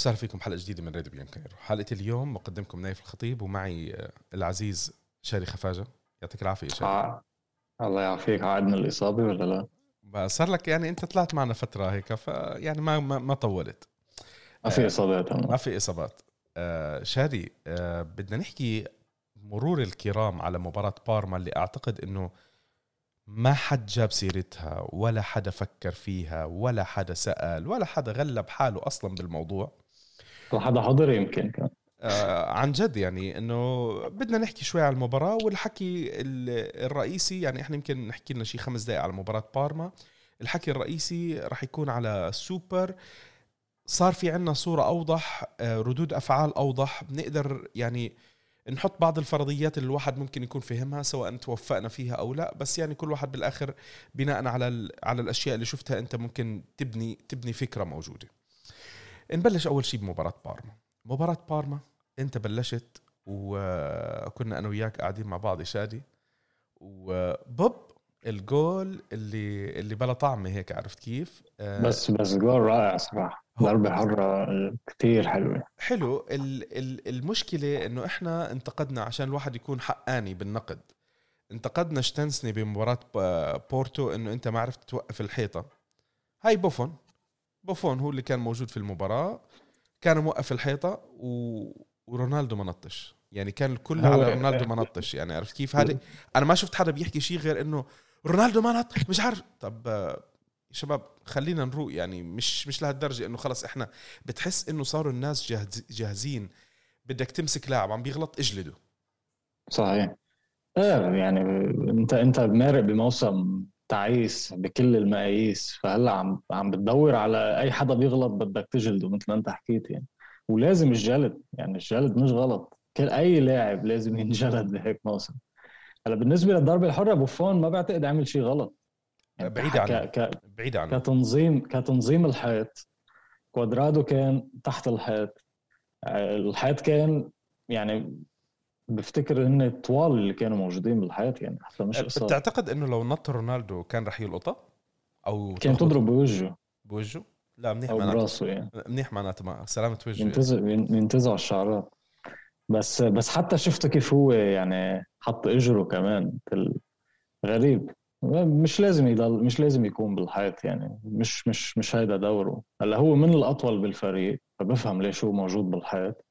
وسهلا فيكم. حلقة جديدة من راديو بيانكونيرو حلقة اليوم مقدمكم نايف الخطيب ومعي آه، العزيز شادي خفاجة. يعطيك العافية شادي. ع- الله يعافيك. عاد من الإصابة ولا لا؟ صار لك يعني أنت طلعت معنا فترة هيك فيعني ما ما, ما طولت. ما في آه، إصابات ما في إصابات. آه شادي آه بدنا نحكي مرور الكرام على مباراة بارما اللي أعتقد إنه ما حد جاب سيرتها ولا حدا فكر فيها ولا حدا سأل ولا حدا غلب حاله أصلا بالموضوع. حدا حضر يمكن كان آه عن جد يعني إنه بدنا نحكي شوي على المباراة والحكي ال- الرئيسي يعني إحنا يمكن نحكي لنا شيء خمس دقائق على مباراة بارما. الحكي الرئيسي راح يكون على السوبر. صار في عنا صورة أوضح آه، ردود أفعال أوضح. بنقدر يعني نحط بعض الفرضيات اللي الواحد ممكن يكون فهمها سواء توفقنا فيها أو لا. بس يعني كل واحد بالآخر بناء على على الأشياء اللي شفتها أنت ممكن تبني تبني فكرة موجودة. نبلش أول شيء بمباراة بارما. مباراة بارما أنت بلشت وكنا أنا وياك قاعدين مع بعض شادي وبو الجول اللي اللي بلا طعمة هيك عرفت كيف؟ آه، بس بس جول رائع صراحة. هو- ضربة حرة كثير حلوة. حلو. ال ال المشكلة إنه إحنا انتقدنا عشان الواحد يكون حقاني بالنقد. انتقدنا تشيزني بمباراة ب- بورتو إنه أنت ما عرفت توقف الحيطة. هاي بوفون. بوفون هو اللي كان موجود في المباراة كان موقف الحيطة و... ورونالدو ما نطش. يعني كان الكل على رونالدو ما نطش. يعني عرفت كيف؟ هذا أنا ما شفت حدا بيحكي شيء غير إنه رونالدو ما نط مش عارف. طب شباب خلينا نروق. يعني مش مش لهالدرجة إنه خلص إحنا بتحس إنه صاروا الناس جاهز جاهزين. بدك تمسك لاعب عم بيغلط اجلده. صحيح. إيه يعني انت أنت مارق بموسم تعيس بكل المقاييس فهلا عم عم بتدور على أي حدا بيغلط بدك تجلده مثل ما أنت حكيت يعني؟ ولازم الجلد يعني الجلد مش غلط. كل أي لاعب لازم ينجلد بهيك موسم. هلأ بالنسبة للضربة الحرة بوفون ما بعتقد عمل شيء غلط. يعني بعيد عنه. ك- بعيد عنه. كتنظيم كتنظيم الحيط كوادرادو كان تحت الحيط. آه، الحيط كان يعني بفتكر إن طوال اللي كانوا موجودين بالحيط يعني حتى مش قصار. بتعتقد إنه لو نط رونالدو كان رح يلقطها أو كان تضرب بوجهه. بوجهه؟ لا منيح أو معناته. براسه يعني. منيح معناته ما سلامة وجهه يعني. ينتزع ينتزعوا الشعرات. بس بس حتى شفته كيف هو يعني حط إجره كمان غريب. مش لازم يضل مش لازم يكون بالحيط يعني. مش مش مش هيدا دوره. هلا هو من الأطول بالفريق فبفهم ليش هو موجود بالحيط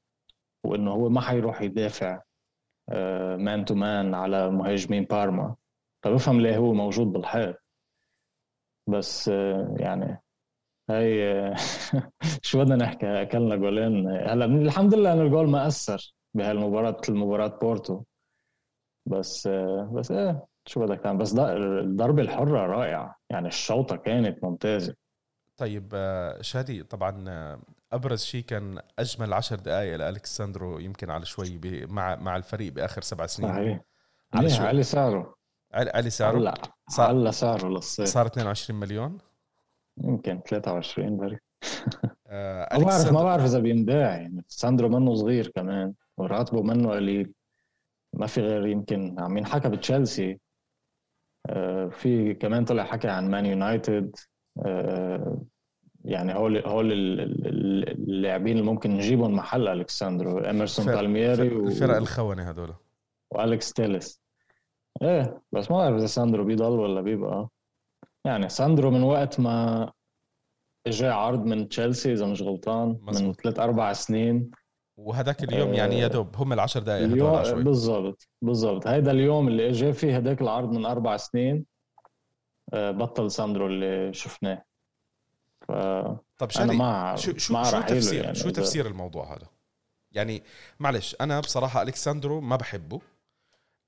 وإنه هو ما حيروح يدافع. man to man على مهاجمين بارما. فبفهم ليه هو موجود بالحيط بس آه، يعني هاي آه، شو بدنا نحكي؟ أكلنا جولين. هلا الحمد لله إنه الجول ما أثر بهالمباراة مثل مباراة بورتو. بس آه، بس إيه شو بدك تعمل؟ بس الضربة الحرة رائعة. يعني الشوطة كانت ممتازة. طيب شادي طبعا أبرز شيء كان أجمل عشر دقائق لالكساندرو يمكن على شوي مع مع الفريق بآخر سبع سنين. صحيح. على علي شو علي سعره علي سعره هلا صار- هلا سعره للصيف. صار 22 مليون. يمكن 23 بري آه ما بعرف ما بعرف إذا بينباع يعني ساندرو منه صغير كمان وراتبه منه قليل. ما في غير يمكن عم ينحكى بتشيلسي. آه، في كمان طلع حكي عن مان يونايتد. آه، يعني هول هول ال- ال- اللاعبين اللي ممكن نجيبهم محل الكساندرو اميرسون بالميري و... الفرق الخونة هدول. واليكس تيليس إيه بس ما بعرف إذا ساندرو بيضل ولا بيبقى. يعني ساندرو من وقت ما اجى عرض من تشيلسي إذا مش غلطان من مزبوط. ثلاث أربع سنين. وهداك اليوم يعني يا دوب. هم العشر دقائق اليوم بالضبط بالضبط. هيدا اليوم اللي اجى فيه هداك العرض من أربع سنين آه، بطل ساندرو اللي شفناه. طب شادي مع شو شو مع شو تفسير يعني شو تفسير الموضوع هذا؟ يعني معلش أنا بصراحة الكساندرو ما بحبه.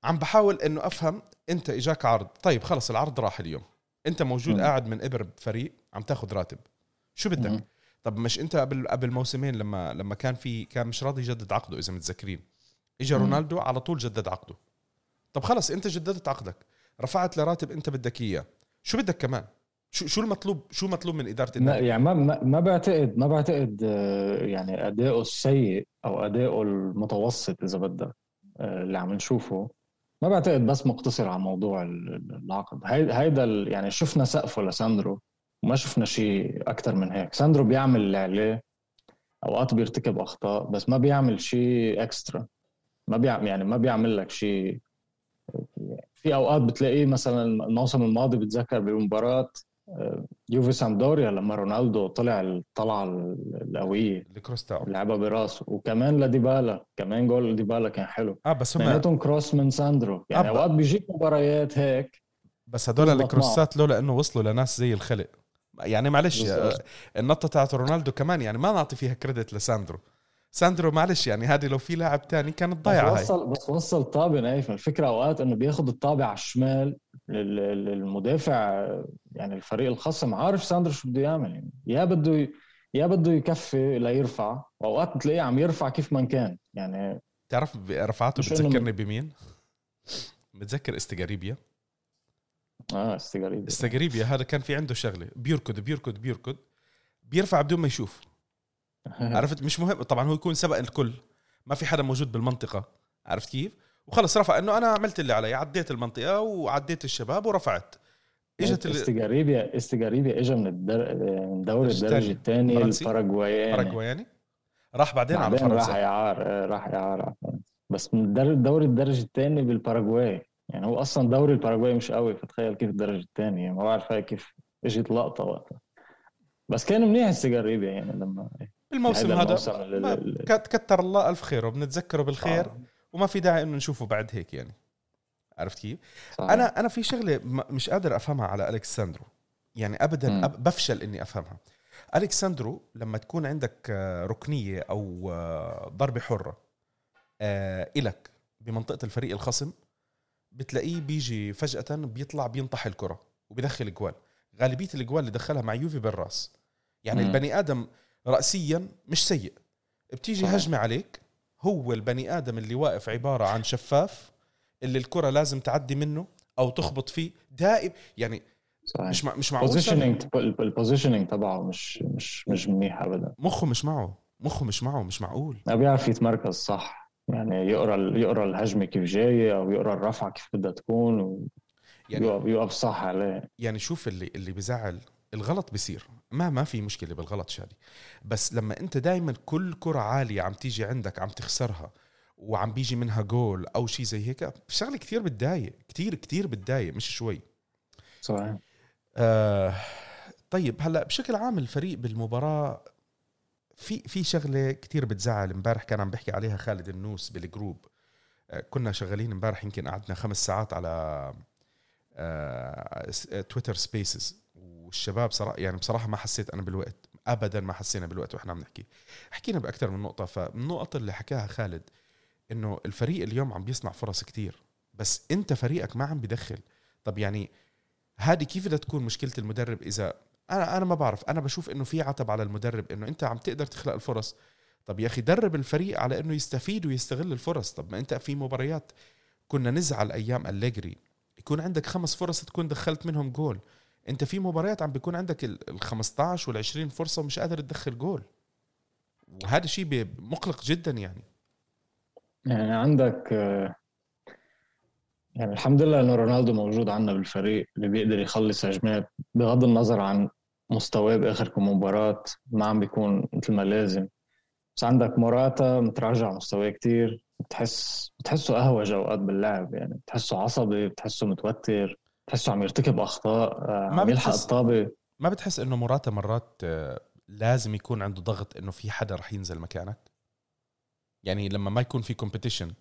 عم بحاول إنه أفهم أنت إجاك عرض طيب خلص العرض راح اليوم. أنت موجود مم. قاعد من ابر بفريق عم تاخذ راتب. شو بدك؟ مم. طب مش أنت قبل قبل موسمين لما لما كان في كان مش راضي يجدد عقده إذا متذكرين. اجى. رونالدو على طول جدد عقده. طب خلص أنت جددت عقدك. رفعت لراتب أنت بدك إياه. شو بدك كمان؟ شو شو المطلوب شو مطلوب من إدارة النادي؟ يعني ما ما بعتقد ما بعتقد آه، يعني أداؤه السيء أو أداؤه المتوسط إذا بدك آه، اللي عم نشوفه. ما بعتقد بس مقتصر على موضوع ال- ال- العقد. هي- هيدا يعني شفنا سقفه لساندرو وما شفنا شيء أكثر من هيك. ساندرو بيعمل اللي عليه أوقات بيرتكب أخطاء بس ما بيعمل شيء extra ما بيعمل يعني ما بيعمل لك شيء في أوقات بتلاقيه مثلا الموسم الماضي بتذكر بمباراة يوفي سامدوريا لما رونالدو طلع الطلعه القويه ال cross تاعه. لعبها براسه وكمان لديبالا كمان جول ديبالا كان حلو. آه بس هم cross من ساندرو. يعني آه أوقات بيجيك مباريات هيك. بس هدول الكروسات لولا إنه وصلوا لناس زي الخلق. يعني معلش النطة تاعت رونالدو كمان يعني ما نعطي فيها credit لساندرو. ساندرو معلش يعني هذه لو في لاعب تاني كانت ضايعة بس وصل. بس وصل طابه نايف. الفكرة أوقات إنه بياخذ الطابه على الشمال المدافع يعني الفريق الخصم. عارف ساندرو شو بده يعمل؟ يعني يا بده يا بده يكفي ليرفع. واوقات بتلاقيه عم يرفع كيف ما كان. يعني تعرف رفعاته بتذكرني بمين؟ بتذكر استيغاريبيا آه استقاريبيا استقاريبيا هذا كان في عنده شغلة. بيركض بيركض بيركض. بيرفع بدون ما يشوف. عرفت؟ مش مهم. طبعا هو يكون سبق الكل. ما في حدا موجود بالمنطقة. عرفت كيف؟ وخلص رفع إنه أنا عملت اللي علي. عديت المنطقة وعديت الشباب ورفعت. إجت استقاريبيا استقاريبيا اجى من الدر... من دوري الدرجة الثاني الباراغواياني باراغواياني راح بعدين, بعدين على فرنسا. راح يعار راح يعار بس من الدوري الدرجة الثاني بالباراغواي يعني هو أصلا دوري الباراغواي مش قوي. فتخيل كيف الدرجة الثانية يعني ما بعرف كيف إجت لقطة وقتها. بس كان منيح استيغاريبيا يعني لما الموسم هذا كتر الله ألف خيره بنتذكره بالخير آه. وما في داعي إنه نشوفه بعد هيك يعني عرفت كيف؟ صحيح. أنا أنا في شغلة مش قادر أفهمها على الكساندرو يعني ابدا أب بفشل إني أفهمها الكساندرو لما تكون عندك آه، ركنية أو آه، ضربة حرة آه إلك بمنطقة الفريق الخصم بتلاقيه بيجي فجأة بيطلع بينطح الكرة وبيدخل جوال غالبية الجوال اللي دخلها مع يوفي بالراس يعني م. البني آدم راسيا مش سيء. بتيجي هجمة عليك هو البني آدم اللي واقف عبارة عن شفاف اللي الكرة لازم تعدي منه أو تخبط فيه دائم يعني صحيح. مش مع مش معقول البوزيشننج البوزيشننج تبعه مش مش مش منيح ابدا. مخه مش معه مخه مش معه مش معقول. ما بيعرف يتمركز صح. يعني يقرأ يقرأ الهجمة كيف جاية أو يقرأ الرفعه كيف بدها تكون و... يعني يوقف صح عليه. يعني شوف اللي اللي بزعل الغلط بصير ما ما في مشكلة بالغلط شادي. بس لما انت دائما كل كرة عالية عم تيجي عندك عم تخسرها وعم بيجي منها جول أو شيء زي هيك شغلة كثير بتضايق كثير كثير بتضايق مش شوي. صحيح. آه طيب هلأ بشكل عام الفريق بالمباراة في في شغلة كثير بتزعل. امبارح كان عم بيحكي عليها خالد النوس بالجروب. آه كنا شغالين امبارح يمكن قعدنا خمس ساعات على آه Twitter Spaces والشباب صراحة يعني بصراحة ما حسيت أنا بالوقت ابدا ما حسينا بالوقت وإحنا عم نحكي. حكينا باكثر من نقطة فمن النقط اللي حكاها خالد إنه الفريق اليوم عم بيصنع فرص كتير بس أنت فريقك ما عم بدخل طب يعني هذه كيف بدها تكون مشكلة المدرب اذا أنا أنا ما بعرف أنا بشوف إنه في عتب على المدرب إنه أنت عم تقدر تخلق الفرص. طب يا أخي درب الفريق على إنه يستفيد ويستغل الفرص. طب ما أنت في مباريات كنا نزعل أيام أليجري يكون عندك خمس فرص تكون دخلت منهم جول. انت في مباريات عم بيكون عندك ال 15 وال 20 فرصة ومش قادر تدخل جول. وهذا شيء مقلق جدا يعني. يعني عندك يعني الحمد لله إنه رونالدو موجود عندنا بالفريق اللي بيقدر يخلص هجمات بغض النظر عن مستواه بآخر كم مباراة ما عم بيكون مثل ما لازم. بس عندك موراتا متراجع مستواه كتير بتحس بتحسه أهوج أوقات باللعب يعني بتحسه عصبي بتحسه متوتر. بتحسه عم يرتكب أخطاء ما عم يلحق الطابة. ما بتحس إنه موراتا مرات آه، لازم يكون عنده ضغط إنه في حدا رح ينزل مكانك؟ يعني لما ما يكون في competition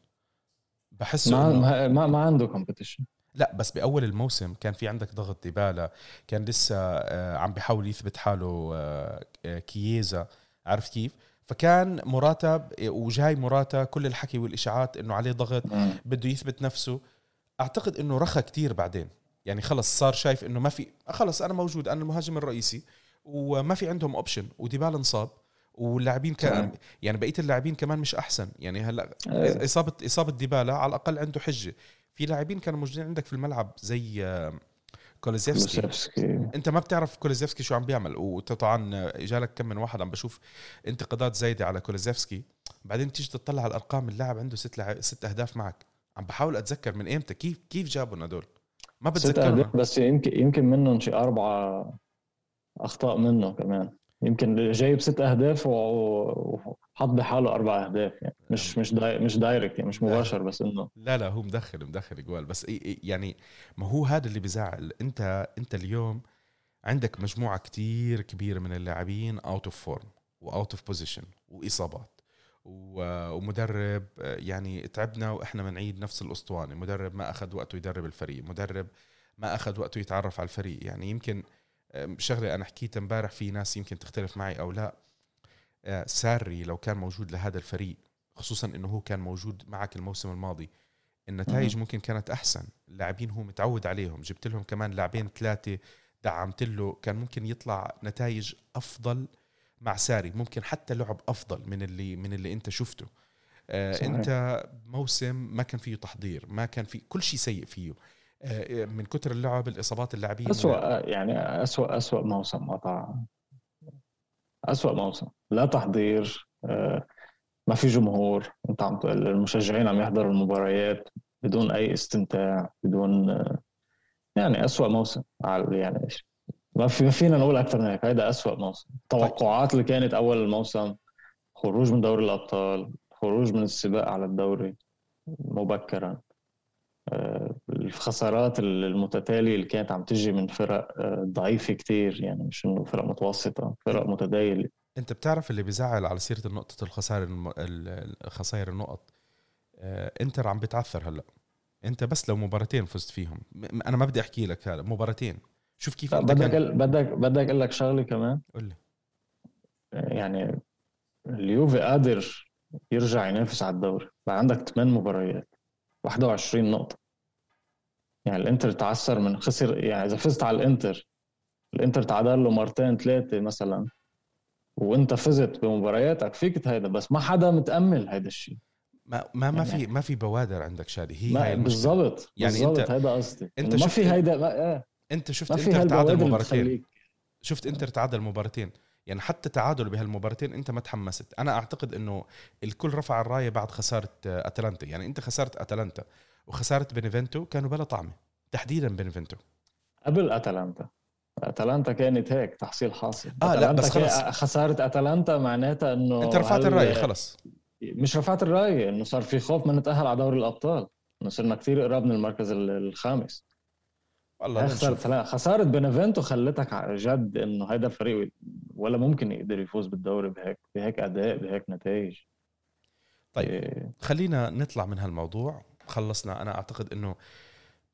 بحس ما إنه ما ما عنده competition لا بس بأول الموسم كان في عندك ضغط ديبالا كان لسه آه، عم بيحاول يثبت حاله آه، كييزا عرفت كيف؟ فكان موراتا وجاي موراتا كل الحكي والإشاعات إنه عليه ضغط بده يثبت نفسه. أعتقد إنه رخى كتير بعدين. يعني خلص صار شايف إنه ما في خلص أنا موجود أنا المهاجم الرئيسي وما في عندهم option وديبالا انصاب واللاعبين كمان يعني بقية اللاعبين كمان مش أحسن. يعني هلأ أيه. إصابة إصابة ديبالا على الأقل عنده حجة. في لاعبين كانوا موجودين عندك في الملعب زي كوليزيفسكي. أنت ما بتعرف كوليزيفسكي شو عم بيعمل وطبعا جالك كم من واحد عم بشوف انتقادات زايدة على كوليزيفسكي. بعدين تيجي تطلع على الأرقام اللاعب عنده ست لع... ست أهداف معك. عم بحاول أتذكر من إمتى كيف كيف جابوا هدول؟ ما بتذكر بس يمكن يمكن منهم شي أربعة أخطاء منه كمان. يمكن جايب ست أهداف وحط بحاله أربع أهداف. يعني مش مش داي مش direct يعني مش مباشر بس إنه لا لا هو مدخل مدخل جوال. بس يعني ما هو هذا اللي بزعل انت أنت اليوم عندك مجموعة كتير كبيرة من اللاعبين out of form و out of position واصابات ومدرب يعني تعبنا وإحنا بنعيد نفس الأسطوانة. مدرب ما أخذ وقته يدرب الفريق. مدرب ما أخذ وقته يتعرف على الفريق. يعني يمكن شغلة أنا حكيتها امبارح في ناس يمكن تختلف معي أو لا. آه، ساري لو كان موجود لهذا الفريق خصوصا إنه هو كان موجود معك الموسم الماضي النتائج ممكن كانت أحسن. اللاعبين هو متعود عليهم. جبت لهم كمان لاعبين ثلاثة دعمت له. كان ممكن يطلع نتائج أفضل مع ساري. ممكن حتى لعب أفضل من اللي من اللي أنت شفته. آه صحيح. أنت موسم ما كان فيه تحضير ما كان في كل شيء سيء فيه. آه من كثر اللعب الإصابات اللاعبين اسوء يعني اسوء اسوء موسم قطع اسوء موسم. لا تحضير آه ما في جمهور. أنت عم المشجعين عم يحضروا المباريات بدون أي استمتاع بدون آه يعني اسوء موسم يعني ما في ما فينا نقول أكثر من هيك. هذا اسوء موسم. التوقعات اللي كانت أول الموسم خروج من دوري الأبطال خروج من السباق على الدوري مبكرا. آه، الخسارات المتتالية اللي كانت عم تجي من فرق آه، ضعيفة كتير. يعني مش إنه فرق متوسطة فرق متدايله أنت بتعرف اللي بيزعل على سيرة النقطة الخسائر خسائر النقط. آه، إنتر عم بتعثر هلأ. أنت بس لو مباراتين فزت فيهم. أنا ما بدي أحكي لك هذا مباراتين. شوف كيف بدك كان... بدك بدك أقول لك شغلة كمان. قول لي. يعني اليوفي قادر يرجع ينافس على الدوري. بقى عندك 8 مباريات 21 نقطة. يعني الإنتر تعثر من خسر يعني إذا فزت على الإنتر الإنتر تعادل له مرتين ثلاثة مثلا وإنت فزت بمبارياتك فيك تهيدا بس ما حدا متأمل هيدا الشيء ما ما ما في ما في بوادر عندك شادي. هي بالضبط يعني بالزبط انت هيدا قصدي. أنت ما في هيدا ما إيه انت شفت انتر تعادل مباراتين. شفت انتر تعادل مباراتين. يعني حتى تعادل بهالمباراتين انت ما تحمست. أنا اعتقد انه الكل رفع الراية بعد خسارة اتلانتا. يعني انت خساره اتلانتا وخساره بينيفنتو كانوا بلا طعمة. تحديدا بينيفنتو قبل اتلانتا. اتلانتا كانت هيك تحصيل حاصل آه لا بس خلص. خسارة اتلانتا معناتها إنه انت رفعت الراية خلص. مش رفعت الراية إنه صار في خوف ما نتأهل على دوري الأبطال. إنه صرنا كثير قراب من المركز الخامس. والله خسارة خسارة بنفنتو خلتك جد إنه هيدا الفريق ولا ممكن يقدر يفوز بالدوري بهيك بهيك أداء بهيك نتائج. طيب إيه. خلينا نطلع من هالموضوع. خلصنا. أنا أعتقد إنه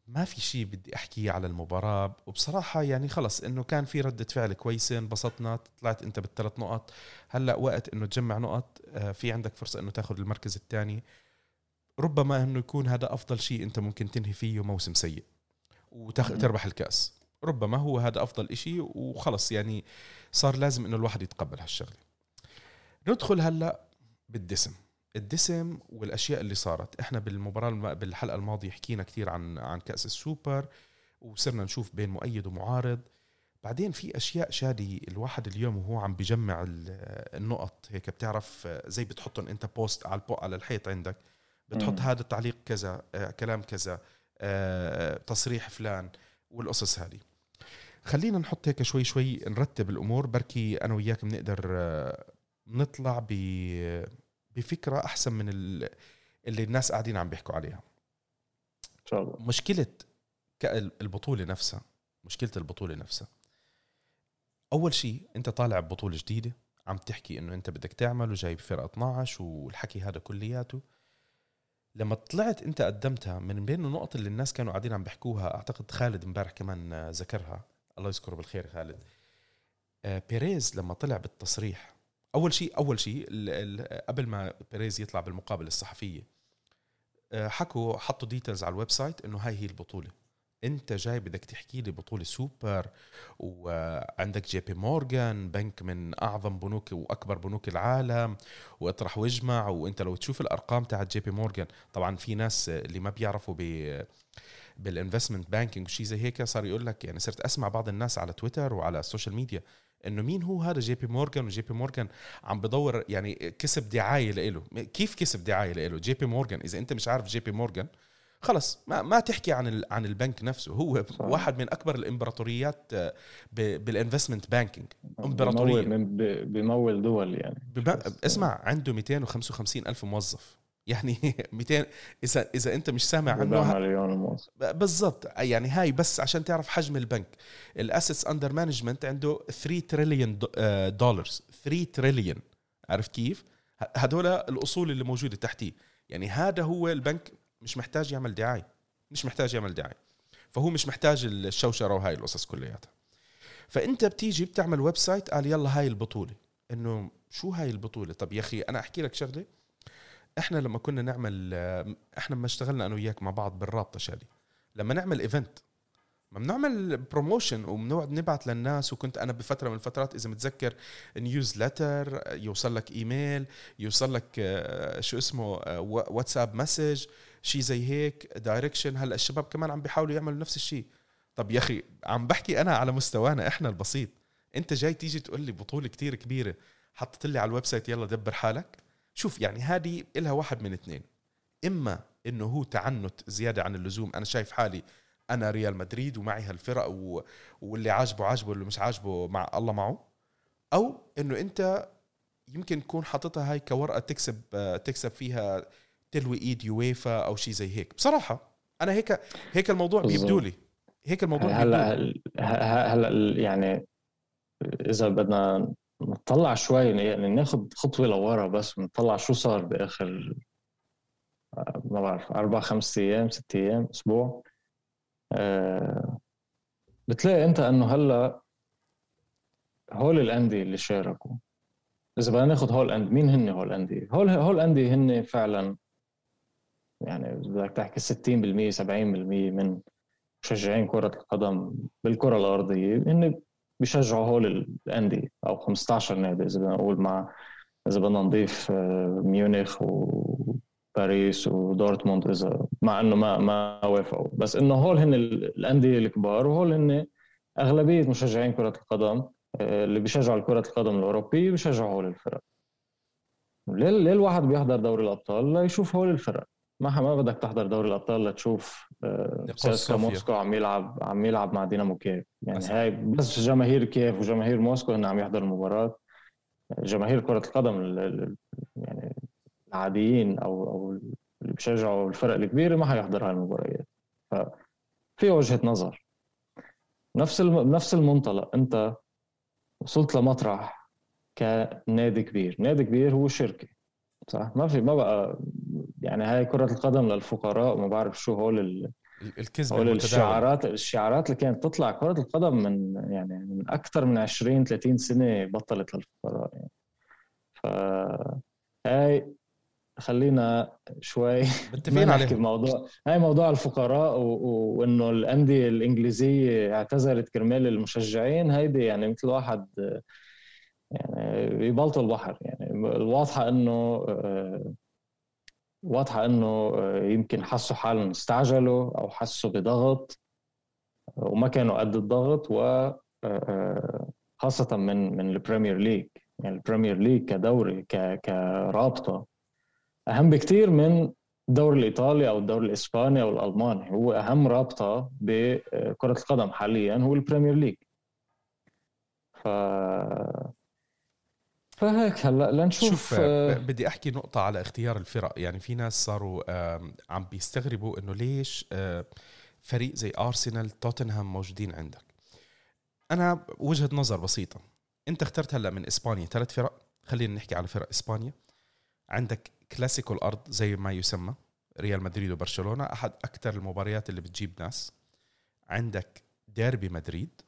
ما في شيء بدي أحكيه على المباراة. وبصراحة يعني خلص إنه كان في ردة فعل كويسة انبسطنا طلعت أنت بالثلاث نقط هلأ وقت إنه تجمع نقط آه، في عندك فرصة إنه تاخذ المركز الثاني. ربما إنه يكون هذا أفضل شيء أنت ممكن تنهي فيه موسم سيء. وتربح الكأس. ربما هو هذا أفضل إشي وخلص يعني صار لازم إنه الواحد يتقبل هالشغلة. ندخل هلأ بالدسم. الدسم والأشياء اللي صارت. إحنا بالمباراة بالحلقة الماضية حكينا كثير عن عن كأس السوبر وصرنا نشوف بين مؤيد ومعارض. بعدين في أشياء شادي الواحد اليوم وهو عم بجمع النقط. هيك بتعرف زي بتحطهم أنت بوست على على الحيط عندك. بتحط هذا التعليق كذا آه، كلام كذا. تصريح فلان والقصص هذه. خلينا نحط هيك شوي شوي نرتب الأمور. بركي أنا وياك بنقدر آه، نطلع بفكرة أحسن من اللي الناس قاعدين عم بيحكوا عليها. إن شاء الله. مشكلة البطولة نفسها مشكلة البطولة نفسها. أول شيء أنت طالع ببطولة جديدة عم تحكي إنه أنت بدك تعمل وجايب فرقة 12 والحكي هذا كلياته. لما طلعت انت قدمتها من بين النقط اللي الناس كانوا قاعدين عم بيحكوها أعتقد خالد امبارح كمان ذكرها. الله يذكره بالخير خالد. آه، بيريز لما طلع بالتصريح أول شيء أول شيء قبل ما بيريز يطلع بالمقابلة الصحفية آه، حكوا حطوا details على ال website إنه هاي هي البطولة. انت جاي بدك تحكي لي بطولة سوبر وعندك جي بي مورغان بنك من أعظم بنوك وأكبر بنوك العالم وأطرح واجمع وأنت لو تشوف الأرقام تاعت جي بي مورغان طبعا في ناس اللي ما بيعرفوا ب بال investment banking وشي زي هيك صار يقول لك يعني صرت أسمع بعض الناس على تويتر وعلى ال social media إنه مين هو هذا جي بي مورغان؟ وجي بي مورغان عم بدور يعني كسب دعاية له كيف كسب دعاية له جي بي مورغان إذا أنت مش عارف جي بي مورغان خلص ما, ما تحكي عن عن البنك نفسه. هو صح. واحد من أكبر الإمبراطوريات آه، بال investment banking بي- بيمول دول يعني. بس- اسمع عنده 255 ألف موظف. يعني 200 اذا إذا أنت مش سامع عنه مليون موظف. بالضبط. يعني هاي بس عشان تعرف حجم البنك. ال assets under management عنده 3 تريليون دولار 3 تريليون عرفت كيف؟ هدول الأصول اللي موجودة تحتيه. يعني هذا هو البنك مش محتاج يعمل دعاية. مش محتاج يعمل دعاية. فهو مش محتاج الشوشرة وهاي القصص كلياتها. فأنت بتيجي بتعمل website قال يلا هاي البطولة. إنه شو هاي البطولة؟ طب يا أخي أنا أحكي لك شغلة. إحنا لما كنا نعمل إحنا لما اشتغلنا أنا وياك مع بعض بالرابطة شادي لما نعمل event ما بنعمل promotion وبنقعد نبعت للناس وكنت أنا بفترة من الفترات إذا متذكر newsletter يوصل لك ايميل يوصل لك آه، شو اسمه آه، وا- واتساب message شيء زي هيك direction هلا الشباب كمان عم بيحاولوا يعملوا نفس الشيء طب يا أخي عم بحكي أنا على مستوانا إحنا البسيط. أنت جاي تيجي تقول لي بطولة كتير كبيرة حطت لي على ال website يلا دبر حالك. شوف يعني هذه إلها واحد من اثنين. إما إنه هو تعنت زيادة عن اللزوم. أنا شايف حالي أنا ريال مدريد ومعي هالفرق و... واللي عاجبه عاجبه واللي مش عاجبه مع الله معه. أو إنه أنت يمكن تكون حاططها هاي كورقة تكسب تكسب فيها تلوي ايد يويفا أو شيء زي هيك بصراحة أنا هيك هيك الموضوع. بيبدو لي هيك الموضوع هلا لي. هلا هلا يعني إذا بدنا نطلع شوي يعني ناخذ خطوة لورا بس ونطلع شو صار بآخر آه، ما بعرف أربع خمس أيام ست أيام أسبوع آه، بتلاقي أنت إنه هلا هول الأندية اللي شاركوا إذا بدنا ناخذ هول الانديه مين هن هول الانديه؟ هول هول الانديه هن فعلا يعني بدك تحكي 60% 70% من مشجعين كرة القدم بالكرة الأرضية هن بيشجعوا هول الأندية أو 15 نادي إذا بدنا نقول مع إذا بدنا نضيف آه، ميونخ وباريس ودورتموند إذا مع إنه ما ما وافقوا. بس إنه هول هن الأندية الكبار وهول هن أغلبية مشجعين كرة القدم آه، اللي بيشجعوا كرة القدم الأوروبية بيشجعوا هول الفرق. ليه الواحد بيحضر دوري الأبطال ليشوف هول الفرق. ما ما بدك تحضر دوري الأبطال لتشوف آه، سيسكا. موسكو عم يلعب عم يلعب مع دينامو كييف يعني مثلاً. هاي بس جماهير كييف وجماهير موسكو هن عم يحضروا المباراة جماهير كرة القدم ال- ال- يعني العاديين أو أو اللي بيشجعوا الفرق الكبيرة ما حيحضروا هالمباريات ففي وجهة نظر نفس. نفس المنطلق أنت وصلت لمطرح كنادي كبير نادي كبير هو شركة صح ما في ما بقى يعني هاي كرة القدم للفقراء وما بعرف شو هول ال... الكذب هول الشعارات الشعارات اللي كانت تطلع كرة القدم من يعني من أكثر من 20 30 سنة بطلت للفقراء يعني. ف هاي خلينا شوي متفقين عليه بموضوع هاي موضوع الفقراء و... و... وإنه الأندية الإنجليزية اعتذرت كرمال المشجعين. هيدي يعني مثل واحد يعني بيبلطوا البحر. يعني الواضحة إنه آه، واضحة إنه آه، يمكن حسوا حالهم استعجلوا أو حسوا بضغط وما كانوا قد الضغط و آه، خاصة من من ال Premier League. يعني ال Premier League كدوري ك... كرابطة أهم بكثير من الدوري الإيطالي أو الدوري الإسباني أو الألماني. هو أهم رابطة بكره القدم حاليا هو ال Premier League. ف فهيك هلا لنشوف شوف آه، بدي أحكي نقطة على اختيار الفرق. يعني في ناس صاروا عم بيستغربوا إنه ليش آه، فريق زي أرسنال توتنهام موجودين عندك. أنا وجهة نظر بسيطة. أنت اخترت هلا من إسبانيا ثلاث فرق. خلينا نحكي على فرق إسبانيا. عندك كلاسيكو الأرض زي ما يسمى ريال مدريد وبرشلونة أحد أكثر المباريات اللي بتجيب ناس. عندك ديربي مدريد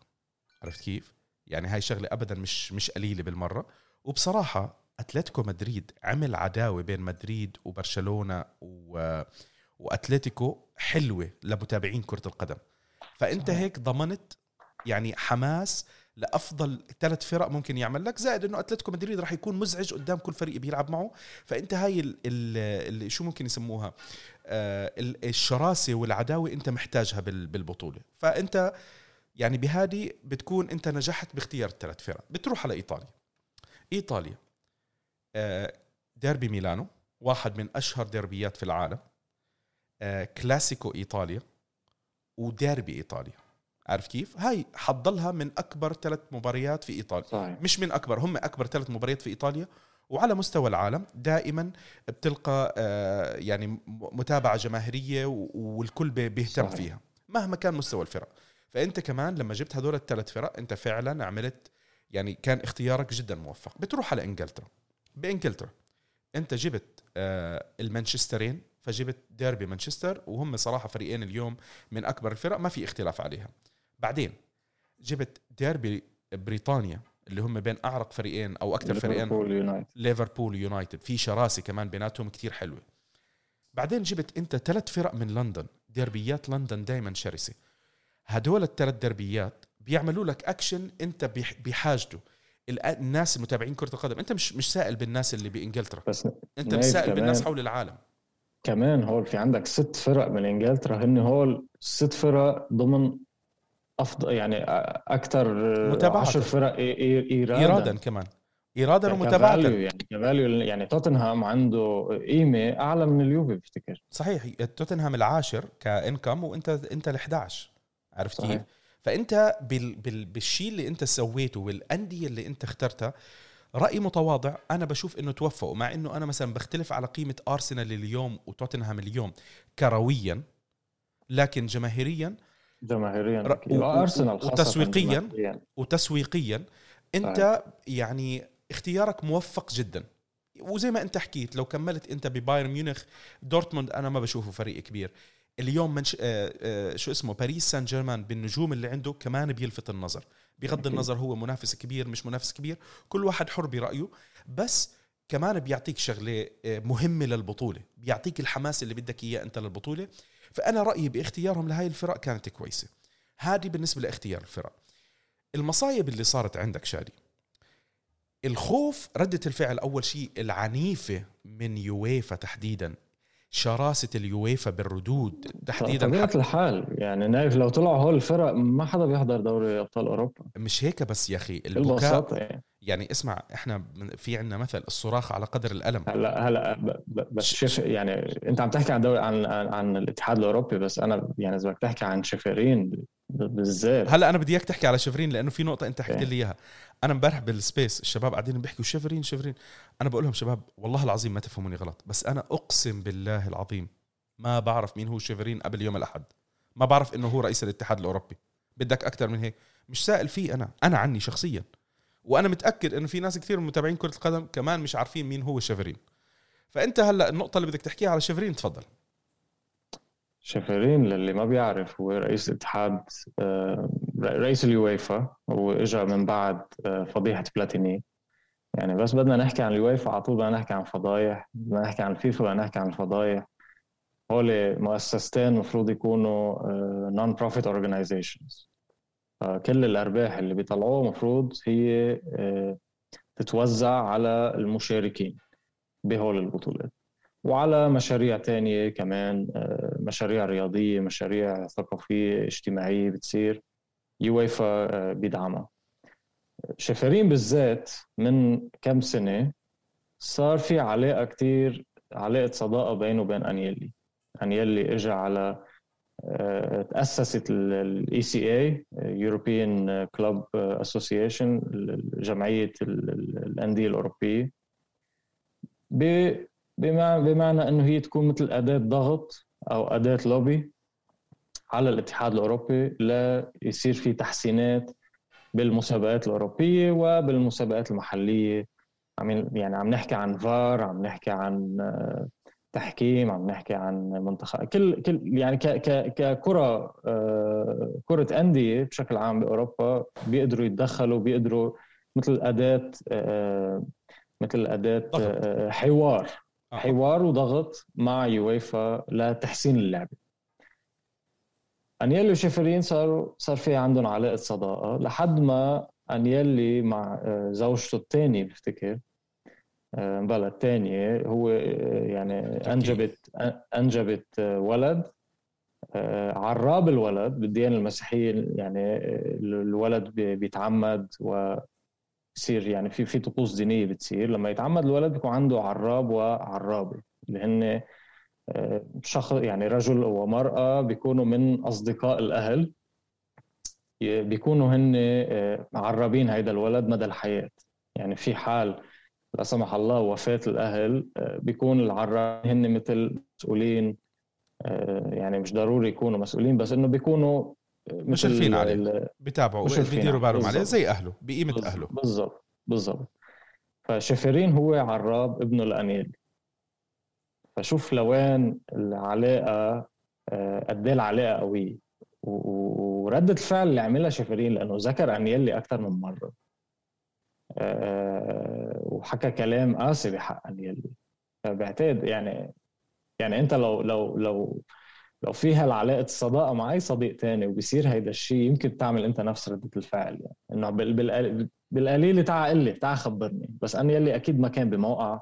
عرفت كيف؟ يعني هاي شغلة ابدا مش مش قليلة بالمرة. وبصراحة أتلتيكو مدريد عمل عداوة بين مدريد وبرشلونة و... وأتلتيكو حلوة لمتابعين كرة القدم. فأنت. هيك ضمنت يعني حماس لأفضل ثلاث فرق ممكن يعمل لك زائد إنه أتلتيكو مدريد راح يكون مزعج قدام كل فريق بيلعب معه. فأنت هاي ال ال ال شو ممكن يسموها؟ آه ال- الشراسة والعداوة أنت محتاجها بال- بالبطولة. فأنت يعني بهذه بتكون أنت نجحت باختيار الثلاث فرق. بتروح على إيطاليا. إيطاليا. آه، ديربي ميلانو واحد من أشهر ديربيات في العالم. آه، كلاسيكو إيطاليا وديربي إيطاليا. عارف كيف؟ هاي حضلها من أكبر ثلاث مباريات في إيطاليا. صحيح. مش من أكبر هم أكبر ثلاث مباريات في إيطاليا. وعلى مستوى العالم دائما بتلقى آه، يعني متابعة جماهيرية والكل بي- بيهتم صحيح. فيها مهما كان مستوى الفرق. فأنت كمان لما جبت هدول الثلاث فرق أنت فعلا عملت يعني كان اختيارك جدا موفق. بتروح على إنجلترا. بإنجلترا. أنت جبت آه، المانشسترين فجبت ديربي مانشستر وهم صراحة فريقين اليوم من أكبر الفرق ما في اختلاف عليها. بعدين جبت ديربي بريطانيا اللي هم بين أعرق فريقين أو أكثر فريقين. ليفربول يونايتد في شراسة كمان بيناتهم كتير حلوة. بعدين جبت أنت ثلاث فرق من لندن. ديربيات لندن دائما شرسة. هدول الثلاث دربيات بيعملوا لك اكشن انت بح- بحاجته الناس المتابعين كرة القدم انت مش مش سائل بالناس اللي بإنجلترا. بس انت مش سائل. بالناس حول العالم. كمان هول في عندك ست فرق من إنجلترا. هن هول ست فرق ضمن افضل يعني أكثر متابعة. 10 فرق ايرادا. ايرادا كمان. ايرادا ومتابعه يعني كفاليو يعني توتنهام عنده قيمة أعلى من اليوفي بفتكر صحيح توتنهام العاشر كإنكم وإنت إنت ال11 عرفت. كيف؟ فأنت بال بال بالشيء اللي أنت سويته والأندية اللي أنت اخترتها رأي متواضع أنا بشوف إنه توفقوا مع إنه أنا مثلا بختلف على قيمة ارسنال اليوم وتوتنهام اليوم كرويا لكن جماهيريا جماهيريا ر-. و- و- وأرسنال خاصة وتسويقياً. جماهيرياً. وتسويقيا أنت يعني اختيارك موفق جدا وزي ما أنت حكيت لو كملت أنت ببايرن ميونخ دورتموند أنا ما بشوفه فريق كبير اليوم منش... آه آه شو اسمه باريس سان جيرمان بالنجوم اللي عنده كمان بيلفت النظر. بغض. النظر هو منافس كبير مش منافس كبير كل واحد حر برأيه. بس كمان بيعطيك شغلة آه، مهمة للبطولة بيعطيك الحماس اللي بدك إياه أنت للبطولة. فأنا رأيي باختيارهم لهي الفرق كانت كويسة. هذه بالنسبة لاختيار الفرق. المصايب اللي صارت عندك شادي. الخوف ردة الفعل أول شيء العنيفة من يويفا تحديدا. شراسة اليويفا بالردود تحديدا طبيعة حتى الحال. يعني نايف لو طلعوا هول الفرق ما حدا بيحضر دوري أبطال أوروبا. مش هيك بس يا أخي البكاء يعني. يعني اسمع إحنا في عندنا مثل الصراخ على قدر الألم. هلا هلا بس شف يعني أنت عم تحكي عن دوري عن عن, عن الاتحاد الأوروبي بس أنا يعني إذا بدك تحكي عن شفرين بالذات. هلا أنا بدي إياك تحكي على شفرين لأنه في نقطة أنت حكيت إيه. لي إياها. أنا امبارح بالسبيس الشباب قاعدين بيحكوا شفرين شفرين أنا بقول لهم شباب والله العظيم ما تفهموني غلط بس أنا أقسم بالله العظيم ما بعرف مين هو شفرين قبل يوم الأحد. ما بعرف إنه هو رئيس الاتحاد الأوروبي. بدك أكثر من هيك. مش سائل فيه أنا. أنا عني شخصيا. وأنا متأكد إنه في ناس كثير من متابعين كرة القدم كمان مش عارفين مين هو شفرين فأنت هلا النقطة اللي بدك تحكيها على شفرين تفضل. شفرين للي ما بيعرف هو رئيس الاتحاد آه، رئيس اليويفا هو اجى من بعد آه، فضيحة بلاتيني. يعني بس بدنا نحكي عن اليويفا على طول بدنا نحكي عن فضايح بدنا نحكي عن الفيفا بدنا نحكي عن الفضايح هول مؤسستين المفروض يكونوا non-profit organizations كل الأرباح اللي بيطلعوها المفروض هي آه، تتوزع على المشاركين بهول البطولات. وعلى مشاريع تانية كمان آه، مشاريع رياضية مشاريع ثقافية اجتماعية بتصير. يويفا آه، بيدعمها. تشيفرين بالذات من كم سنة صار في علاقة كتير علاقة صداقة بينه وبين أنيلي. أنيلي إجا على آه، تأسست الاي سي اي Club Association جمعية ال- ال- الأندية الأوروبية. ب- بمع- بمعنى إنه هي تكون مثل أداة ضغط أو أداة لوبي على الاتحاد الأوروبي ليصير في تحسينات بالمسابقات الأوروبية وبالمسابقات المحلية عم يعني عم نحكي عن فار عم نحكي عن آه، تحكيم عم نحكي عن منتخب كل كل يعني ك ك ككرة آه، كرة أندية بشكل عام بأوروبا بيقدروا يتدخلوا بيقدروا مثل أداة آه، مثل أداة حوار. حوار وضغط مع يويفا لتحسين اللعبه انيلي وشيفرين صاروا صار في عندهم علاقة صداقة لحد ما انيلي مع آه، زوجته الثانية بفتكر آه، بلا الثانية هو آه، يعني أنجبت أنجبت ولد عراب الولد بالديانة المسيحية يعني الولد بي- بيتعمد و بصير يعني في في طقوس دينية بتصير. لما يتعمد الولد بيكون عنده عراب وعرابة اللي هن شخص يعني رجل ومرأة بيكونوا من أصدقاء الأهل. بيكونوا هن معربين هيدا الولد مدى الحياة. يعني في حال لا سمح الله وفاة الأهل بيكون العرابين هن مثل مسؤولين يعني مش ضروري يكونوا مسؤولين بس إنه بيكونوا مشرفين عليه بيتابعوا بيديروا بالهم عليه. زي أهله بقيمة أهله. بالضبط. بالضبط. فشفرين هو عراب ابنه الانيل فشوف لوين العلاقة آه، قد إيه العلاقة قوية. وردة الفعل اللي عملها شفرين لأنه ذكر انيلي أكثر من مرة. آه، وحكى كلام قاسي بحق انيلي فبعتقد يعني يعني أنت لو لو لو لو فيها العلاقة الصداقة مع أي صديق تاني وبيصير هيدا الشيء يمكن تعمل أنت نفس ردة الفعل يعني. إنه بالقليل تعال قل لي تعال خبرني. بس أنا يلي أكيد ما كان بموقع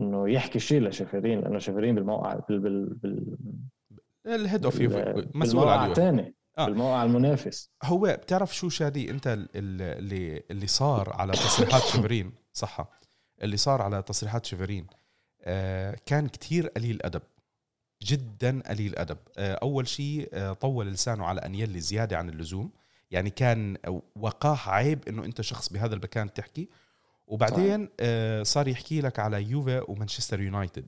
إنه يحكي شيء لتشيفرين لأنه تشيفرين بالموقع بال بال بال ال head of مسؤول عليه. ثاني آه. بالموقع المنافس. هو بتعرف شو شادي؟ أنت اللي اللي صار على تصريحات تشيفرين صح اللي صار على تصريحات تشيفرين آه كان كتير قليل أدب. جدا قليل ادب آه، أول شيء آه، طول لسانه على أن يلي زيادة عن اللزوم. يعني كان وقاح عيب إنه أنت شخص بهذا المكان تحكي. وبعدين آه، صار يحكي لك على يوفا ومانشستر يونايتد.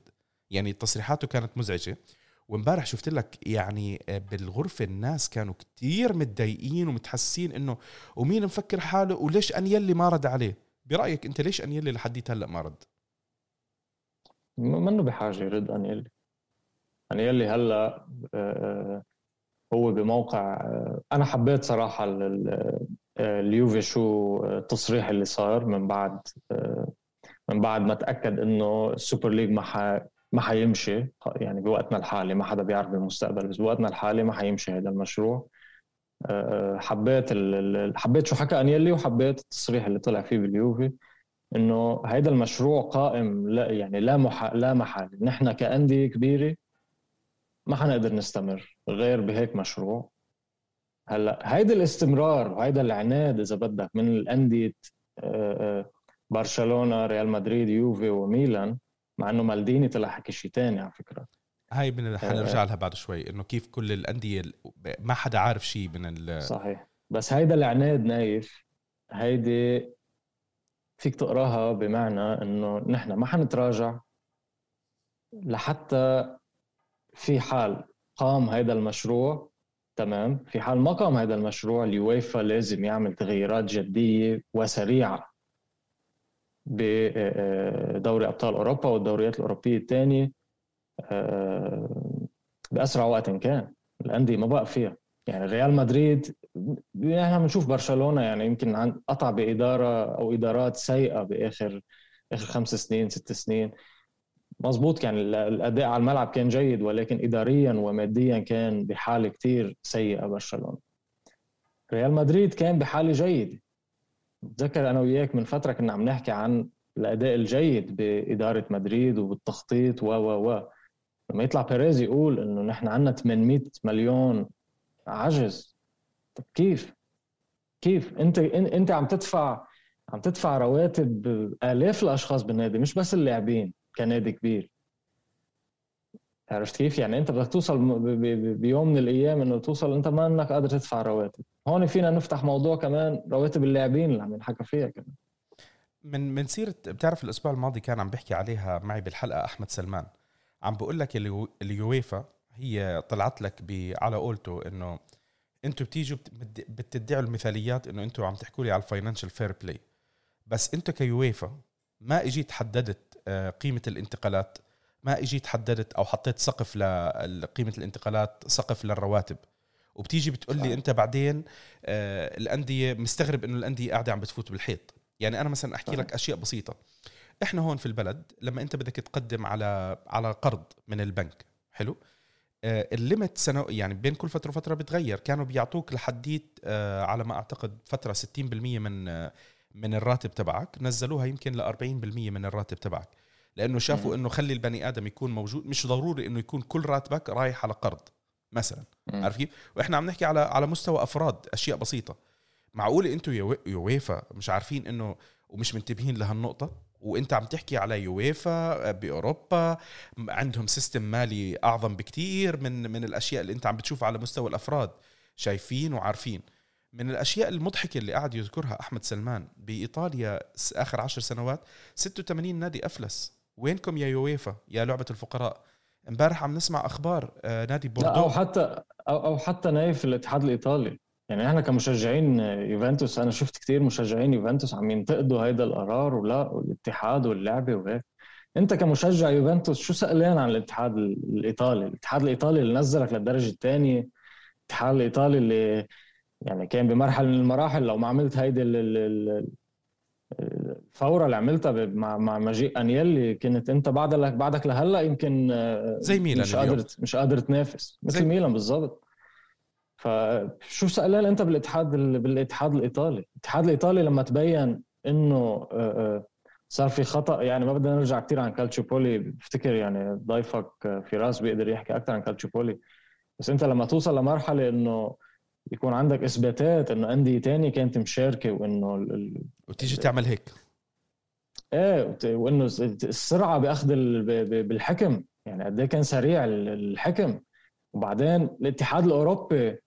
يعني تصريحاته كانت مزعجة. وامبارح شفت لك يعني بالغرفة الناس كانوا كتير متضايقين ومتحسين إنه ومين مفكر حاله وليش انيلي ما رد عليه؟ برأيك أنت ليش انيلي لحديت هلا ما رد؟ منه بحاجة يرد انيلي يعني يلي هلا آه، آه، هو بموقع آه، أنا حبيت صراحة اليوفي شو التصريح اللي صار من بعد من بعد ما تأكد إنه ال Super League ما ما حيمشي يعني بوقتنا الحالي ما حدا بيعرف بالمستقبل بس بوقتنا الحالي ما حيمشي هذا المشروع. حبيت حبيت شو حكى أنيلي وحبيت التصريح اللي طلع فيه باليوفي إنه هذا المشروع قائم لا يعني لا محا... لا محال. نحن كأندية كبيرة ما حنقدر نستمر غير بهيك مشروع. هلأ هيدا الاستمرار وهيدا العناد إذا بدك من الأندية آه، آه، برشلونة ريال مدريد يوفي وميلان مع إنه مالديني طلع حكي شيء ثاني على فكرة. هاي من حنرجع لها بعد شوي إنه كيف كل الأندية ما حدا عارف شيء من ال... صحيح. بس هيدا العناد نايف هيدي فيك تقراها بمعنى إنه نحن ما حنتراجع لحتى في حال قام هذا المشروع تمام؟ في حال ما قام هذا المشروع اليويفا لازم يعمل تغييرات جدية وسريعة بدوري آه، أبطال أوروبا والدوريات الأوروبية الثانية آه، بأسرع وقت إن كان. الأندية ما بقى فيها. يعني ريال مدريد نحن بنشوف برشلونة يعني يمكن قطع بإدارة أو إدارات سيئة باخر آخر خمس سنين ست سنين. مزبوط كان الأداء على الملعب كان جيد ولكن اداريا وماديا كان بحاله كتير سيئه برشلونة. ريال مدريد كان بحاله جيده بتذكر أنا وياك من فترة كنا عم نحكي عن الأداء الجيد بإدارة مدريد وبالتخطيط و و و. لما يطلع بيريز يقول إنه نحن عندنا 800 مليون عجز. طب كيف؟ كيف؟ أنت أنت عم تدفع عم تدفع رواتب آلاف الأشخاص بالنادي مش بس اللاعبين. كنادي كبير. عرفت كيف؟ يعني انت بدك توصل بيوم من الأيام إنه توصل انت ما إنك قادر تدفع رواتب، هون فينا نفتح موضوع كمان رواتب اللاعبين اللي عم ينحكى فيها كمان. من من سيرة بتعرف الأسبوع الماضي كان عم بيحكي عليها معي بالحلقة أحمد سلمان. عم بقول لك اليويفا هي طلعت لك على قولته إنه أنتم بتيجوا بتدعوا المثاليات إنه أنتم عم تحكوا لي على ال financial fair play. بس انت كيويفا ما إجيت حددت قيمة الانتقالات. ما إجيت حددت أو حطيت سقف لقيمه الانتقالات سقف للرواتب. وبتيجي بتقول لي أنت بعدين آه، الأندية مستغرب إنه الأندية قاعدة عم بتفوت بالحيط. يعني أنا مثلا أحكي لك أشياء بسيطة. إحنا هون في البلد لما أنت بدك تقدم على على قرض من البنك حلو؟ آه، الليمت سنة يعني بين كل فترة وفترة بتغير. كانوا بيعطوك لحديت على ما أعتقد فترة 60% من من الراتب تبعك نزلوها يمكن ل 40% من الراتب تبعك. لأنه شافوا إنه خلي البني آدم يكون موجود مش ضروري إنه يكون كل راتبك رايح على قرض مثلا. عارف كيف؟ وإحنا عم نحكي على على مستوى أفراد أشياء بسيطة. معقوله أنتم يويفا مش عارفين إنه ومش منتبهين لهالنقطة؟ وأنت عم تحكي على يويفا بأوروبا عندهم system مالي أعظم بكتير من من الأشياء اللي أنت عم بتشوفها على مستوى الأفراد. شايفين وعارفين. من الأشياء المضحكة اللي قاعد يذكرها أحمد سلمان بإيطاليا آخر عشر سنوات 86 نادي أفلس. وينكم يا يويفا يا لعبة الفقراء؟ امبارح عم نسمع أخبار آه، نادي بوردو. أو حتى أو, أو حتى نايف الاتحاد الإيطالي. يعني إحنا كمشجعين يوفنتوس أنا شفت كثير مشجعين يوفنتوس عم ينتقدوا هيدا القرار ولا والاتحاد واللعبة وهيك. أنت كمشجع يوفنتوس شو سألان عن الاتحاد الإيطالي؟ الاتحاد الإيطالي اللي نزلك للدرجة الثانية الاتحاد الإيطالي اللي يعني كان بمرحله من المراحل لو ما عملت هيدي الفورة اللي عملتها مع مع مجيء انيلي كنت أنت بعدك بعدك لهلأ يمكن زي ميلان مش قادر مش قادر تنافس. مثل ميلان بالضبط. فشو سألان أنت بالاتحاد بالاتحاد الإيطالي؟ الاتحاد الإيطالي لما تبين إنه صار في خطأ يعني ما بدنا نرجع كثير عن كالتشوبولي بفتكر يعني ضيفك فراس بيقدر يحكي أكثر عن كالتشوبولي بس أنت لما توصل لمرحلة إنه يكون عندك إثباتات إنه أندية تانية كانت مشاركة وإنه ال... وتيجي تعمل هيك. إيه وإنه السرعة بأخذ بالحكم. يعني قد إيه كان سريع الحكم. وبعدين الاتحاد الأوروبي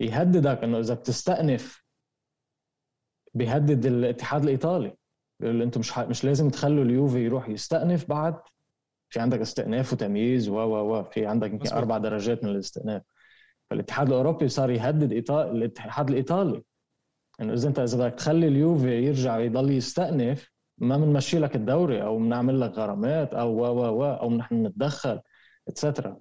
يهددك إنه إذا بتستأنف بيهدد الاتحاد الإيطالي. بيقول أنتم مش مش لازم تخلوا اليوفي يروح يستأنف بعد. في عندك استئناف وتمييز و و و. في عندك يمكن أربع درجات من الاستئناف. فالاتحاد الأوروبي صار يهدد الاتحاد الإيطالي. انه إذا انت إذا بدك تخلي اليوفي يرجع يضل يستأنف ما بنمشي لك الدوري أو بنعمل لك غرامات أو و و و أو نحن نتدخل اتسترا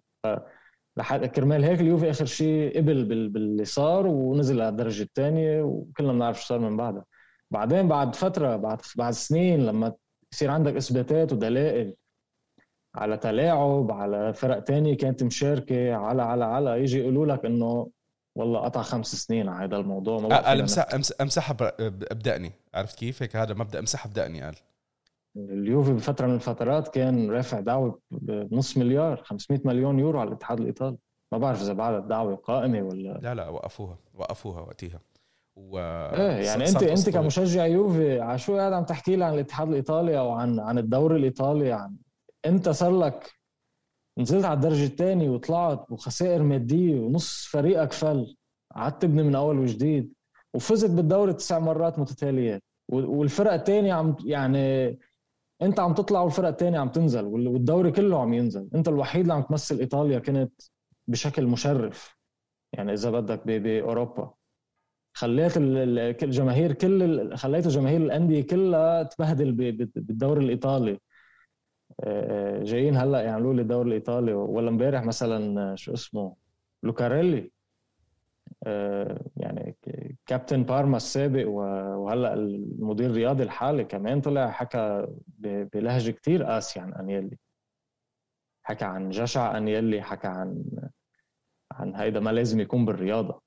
لحد كرمال هيك اليوفي آخر شيء قبل باللي صار ونزل على الدرجه الثانية وكلنا بنعرف شو صار من بعدها. بعدين بعد فترة بعد بعد سنين لما يصير عندك إثباتات ودلائل على تلاعب على فرق تانية كانت مشاركة على على على. يجي يقولوا لك إنه والله قطع خمس سنين على هذا الموضوع ما قال امسح امسحها ابدأني عرفت كيف؟ هيك هذا مبدأ امسحها ابدأني قال. اليوفي بفترة من الفترات كان رافع دعوة بنص مليار 500 مليون يورو على الاتحاد الإيطالي. ما بعرف إذا بعد الدعوة قائمة ولا لا لا وقفوها وقفوها وقتها. و إيه يعني انت أنت كمشجع يوفي على شو قاعد عم تحكي لي عن الاتحاد الإيطالي أو عن عن الدوري الإيطالي عن انت صار لك نزلت على الدرجه الثانية وطلعت وخسائر مادية ونص فريقك فل قعدت تبني من أول وجديد وفزت بالدوري تسع مرات متتاليات والفرق الثانية عم يعني انت عم تطلع والفرق الثانية عم تنزل والدوري كله عم ينزل. انت الوحيد اللي عم تمثل إيطاليا كنت بشكل مشرف يعني إذا بدك بأوروبا. خليت الجماهير كل خليت جماهير الأندية كلها تبهدل بالدوري الإيطالي. جايين هلا يعملوا لي الدوري الإيطالي. ولا امبارح مثلا شو اسمه لوكاريلي. آه، يعني كابتن بارما السابق وهلا المدير الرياضي الحالي كمان طلع حكى بلهجة كتير قاسيه عن أنيلي. حكى عن جشع أنيلي حكى عن عن هيدا ما لازم يكون بالرياضة.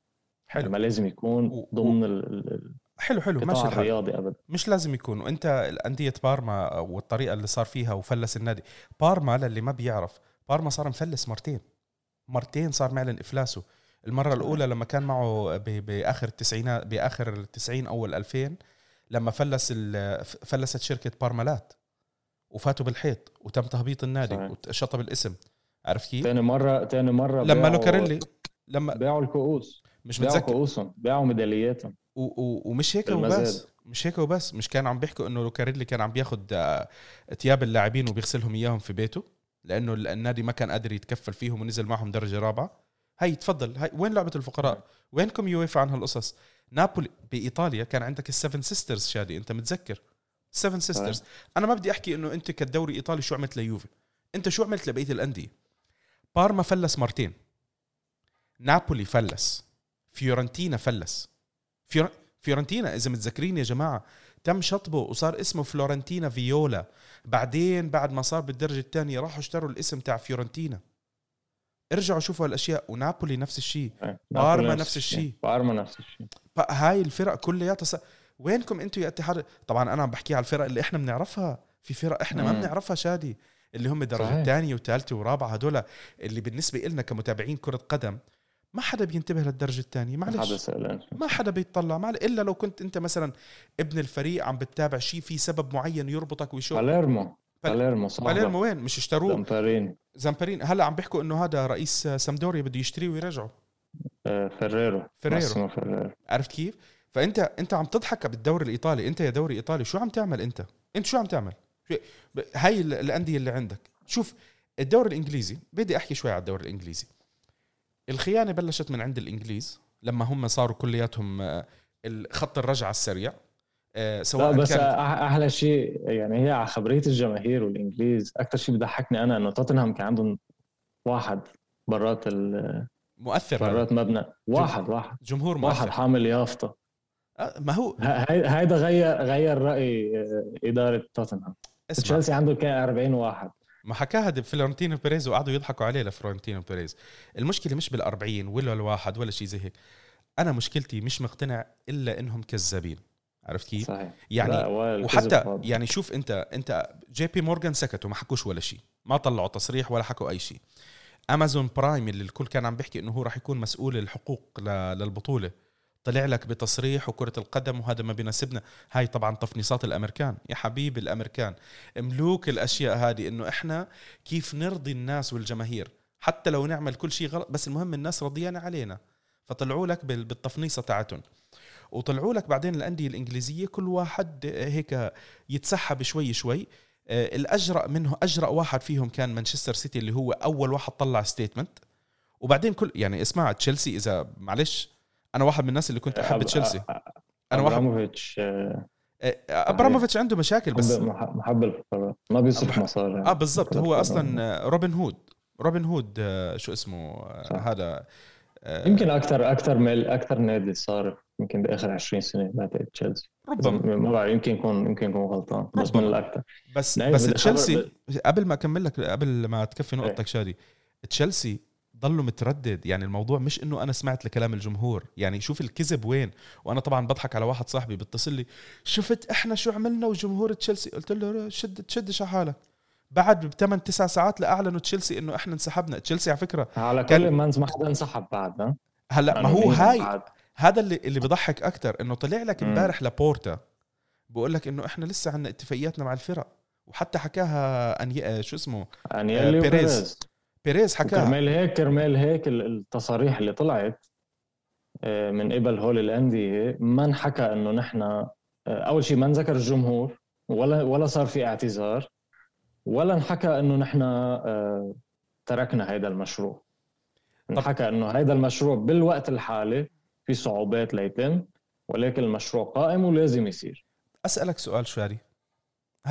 حلو. ما لازم يكون ضمن ال حلو حلو ماشي الحال. الرياضي ابدا مش لازم يكون وانت انديه بارما والطريقة اللي صار فيها وفلس النادي. بارما للي ما بيعرف بارما صار مفلس مرتين. مرتين صار معلن إفلاسه. المرة الأولى لما كان معه بآخر التسعينات بآخر التسعين أول 2000 لما فلس فلست شركة بارمالات وفاتوا بالحيط وتم تهبيط النادي وشطب الاسم. عرفت كيف؟ ثاني مرة ثاني مرة لما لوكاريلي لما باعوا الكؤوس. مش متذكر. باعوا كؤوسهم باعوا ميدالياتهم. و و ومش هيك وبس. مش هيك وبس. مش كان عم بيحكوا إنه لوكاريلي كان عم بياخد آه، ثياب اللاعبين وبيغسلهم إياهم في بيته لأنه النادي ما كان قادر يتكفل فيهم ونزل معهم درجة رابعة. هي تفضل. هي وين لعبة الفقراء؟ وينكم يويفا عن هالقصص نابولي بإيطاليا كان عندك ال seven sisters شادي أنت متذكر؟ seven sisters. أنا ما بدي أحكي إنه أنت كدوري ايطالي شو عملت ليوفي. أنت شو عملت لبقية الأندية؟ بارما فلس مرتين. نابولي فلس. فيورنتينا فلس. فيور... فيورنتينا إذا متذكرين يا جماعة تم شطبه وصار اسمه فلورنتيا فيولا. بعدين بعد ما صار بالدرجة الثانية راحوا اشتروا الاسم تاع فيورنتينا. ارجعوا شوفوا هالأشياء. ونابولي نفس الشيء. إيه، بارما نفس الشيء. بارما نفس الشيء. هاي الفرق كلياتها س... وينكم أنتم يا اتحاد طبعا أنا عم بحكي على الفرق اللي إحنا بنعرفها. في فرق إحنا ما بنعرفها شادي. اللي هم الدرجة الثانية وثالثه ورابعة هدول اللي بالنسبة لنا كمتابعين كرة قدم ما حدا بينتبه للدرجة الثانية حدا معلش. ما حدا بيطلع معلش إلا لو كنت أنت مثلا ابن الفريق عم بتتابع شيء في سبب معين يربطك ويشوف باليرمو بال- باليرمو صح باليرمو وين؟ مش اشتروه. زامباريني. زامباريني هلا عم بيحكوا إنه هذا رئيس سامبدوريا بده يشتريه ويرجعه. آه، فيريرو. ماسيمو فيريرو. عرفت كيف؟ فانت أنت عم تضحك بالدوري الإيطالي. أنت يا دوري إيطالي شو عم تعمل أنت؟ أنت شو عم تعمل؟ هاي ال- الأندية اللي عندك. شوف الدوري الإنجليزي بدي أحكي شوي على الدوري الإنجليزي. الخيانة بلشت من عند الإنجليز لما هم صاروا كلياتهم آه، خط الرجعة السريع. آه، لا سواء بس كانت أحلى شيء يعني هي على خبرية الجماهير والإنجليز أكثر شيء بضحكني أنا إنه توتنهام كان عندهم واحد برات ال- مؤثر. برات مبنى. واحد واحد. جمهور واحد مؤثر حامل يافطة. آه، ما هو هيدا غير غير رأي إدارة توتنهام. تشيلسي عنده كان 40 واحد. ما حكاها فلورنتينو بيريز وقعدوا يضحكوا عليه لفلورنتينو بيريز. المشكلة مش بال40 ولا الواحد ولا شيء زي هيك. أنا مشكلتي مش مقتنع إلا إنهم كذابين. عرفت كيف؟ صحيح. يعني وحتى. يعني شوف أنت أنت JP Morgan سكتوا ما حكوش ولا شيء ما طلعوا تصريح ولا حكوا أي شيء Amazon Prime اللي الكل كان عم بيحكي إنه هو راح يكون مسؤول الحقوق للبطولة. طلع لك بتصريح وكرة القدم وهذا ما بيناسبنا هاي طبعا تفنيصات الأمريكان. يا حبيبي الأمريكان ملوك الأشياء هذه إنه إحنا كيف نرضي الناس والجماهير؟ حتى لو نعمل كل شيء غلط بس المهم الناس رضيانة علينا. فطلعوا لك بال- بالتفنيصة تاعتهم. وطلعوا لك بعدين الأندية الإنجليزية كل واحد هيك يتسحب شوي شوي. آه، الأجرأ منه أجرأ واحد فيهم كان مانشستر سيتي اللي هو أول واحد طلع statement وبعدين كل يعني اسمع تشيلسي إذا معلش أنا واحد من الناس اللي كنت أحب تشيلسي أنا واحد أبراموفيتش آه، أبراموفيتش عنده مشاكل بس محب ما بيصرف مصاري آه بالضبط هو. أصلا روبن هود روبن هود آه، شو اسمه آه، صح. هذا آه، يمكن أكثر أكثر مال أكثر نادي صارف يمكن بآخر 20 سنة بعتقد تشيلسي ربما ما بعرف يمكن يكون يمكن يكون غلطان بس من. الأكثر بس بس تشيلسي قبل ما أكمل لك قبل ما تكفي إيه. نقطتك شادي تشيلسي ضلوا متردد. يعني الموضوع مش إنه أنا سمعت لكلام الجمهور. يعني شوف الكذب وين. وأنا طبعا بضحك على واحد صاحبي بيتصل لي شفت إحنا شو عملنا وجمهور تشيلسي؟ قلت له شد تشدش على حالك بعد بثمان تسع ساعات لأعلنوا تشيلسي إنه إحنا انسحبنا. تشيلسي على فكرة على كان- كلامن ما حدا انسحب بعد هلأ ما هو هاي بعد؟ هذا اللي اللي بضحك أكثر إنه طلع لك. امبارح لابورتا بقول لك إنه إحنا لسه عندنا اتفاقياتنا مع الفرق. وحتى حكاها أني... شو اسمه؟ أنيلي آه، بيريز. بيريز حكاها. كرمال هيك كرمال هيك ال- التصاريح اللي طلعت آه، من قبل هول الأندية ما انحكى إنه نحن آه، أول شيء ما انذكر الجمهور ولا ولا صار في اعتذار ولا انحكى إنه نحن آه، تركنا هذا المشروع. انحكى إنه هذا المشروع بالوقت الحالي في صعوبات ليتم ولكن المشروع قائم ولازم يصير. أسألك سؤال شادي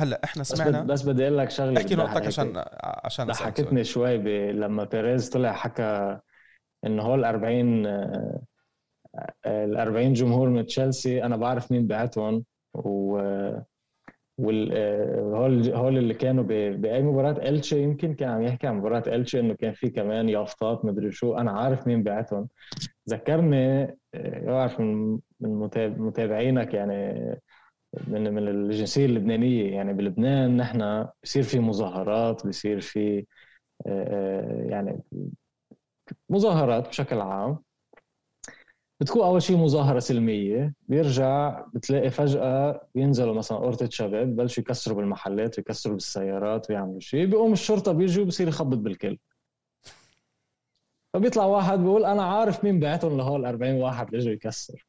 هلا إحنا بس سمعنا بد- بس بدي أقول لك شغلة احكي نقطتك عشان. عشان. ضحكتني شوي ب... لما بيريز طلع حكى إنه هول 40 آه، آه، ال 40 جمهور من تشيلسي أنا بعرف مين بعتهم و وال آه، هول هول اللي كانوا ب- بأي مباراة إلتشي يمكن كان عم يحكي عن مباراة إلتشي إنه كان في كمان يافطات مدري شو أنا عارف مين بعتهم ذكرني آه، بعرف من من متاب- متابعينك يعني من من الجنسية اللبنانية. يعني بلبنان نحن بصير في مظاهرات بصير في آه، يعني مظاهرات بشكل عام. بتكون أول شيء مظاهرة سلمية. بيرجع بتلاقي فجأة بينزلوا مثلا قرطه شباب بلشوا يكسروا بالمحلات ويكسروا بالسيارات ويعملوا شيء بيقوم الشرطة بيجي وبصير يخبط بالكل. فبيطلع واحد بيقول أنا عارف مين بعتهم لهول 40 واحد اللي اجوا يكسر.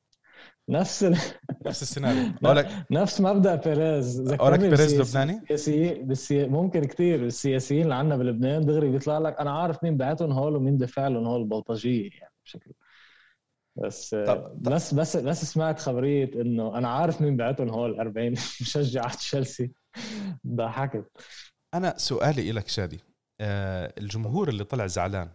نفس ال... نفس السيناريو. بقول لك نفس مبدأ بيريز. ذكرني بيريز لبناني؟ السياسيين بالسي... ممكن كتير السياسيين اللي عندنا بلبنان دغري بيطلع لك أنا عارف مين بعتهم هول ومين دفع لهم هول البلطجيه يعني بشكل بس طب- طب. بس بس بس سمعت خبرية إنه أنا عارف مين بعتهم هول 40 مشجع تشيلسي. ضحكت. أنا سؤالي لك شادي. آه الجمهور اللي طلع زعلان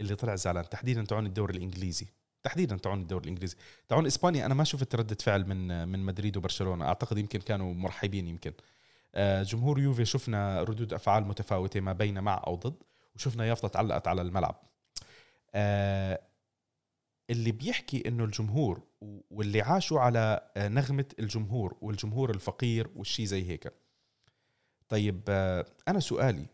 اللي طلع زعلان تحديدا تعون الدوري الإنجليزي تحديدا تعون الدوري الإنجليزي. تعون إسبانيا أنا ما شفت ردة فعل من من مدريد وبرشلونة. أعتقد يمكن كانوا مرحبين يمكن. آه جمهور يوفي شفنا ردود أفعال متفاوتة ما بين مع أو ضد وشفنا يافطة تعلقت على الملعب. آه اللي بيحكي إنه الجمهور واللي عاشوا على آه، نغمة الجمهور والجمهور الفقير والشي زي هيك. طيب أنا سؤالي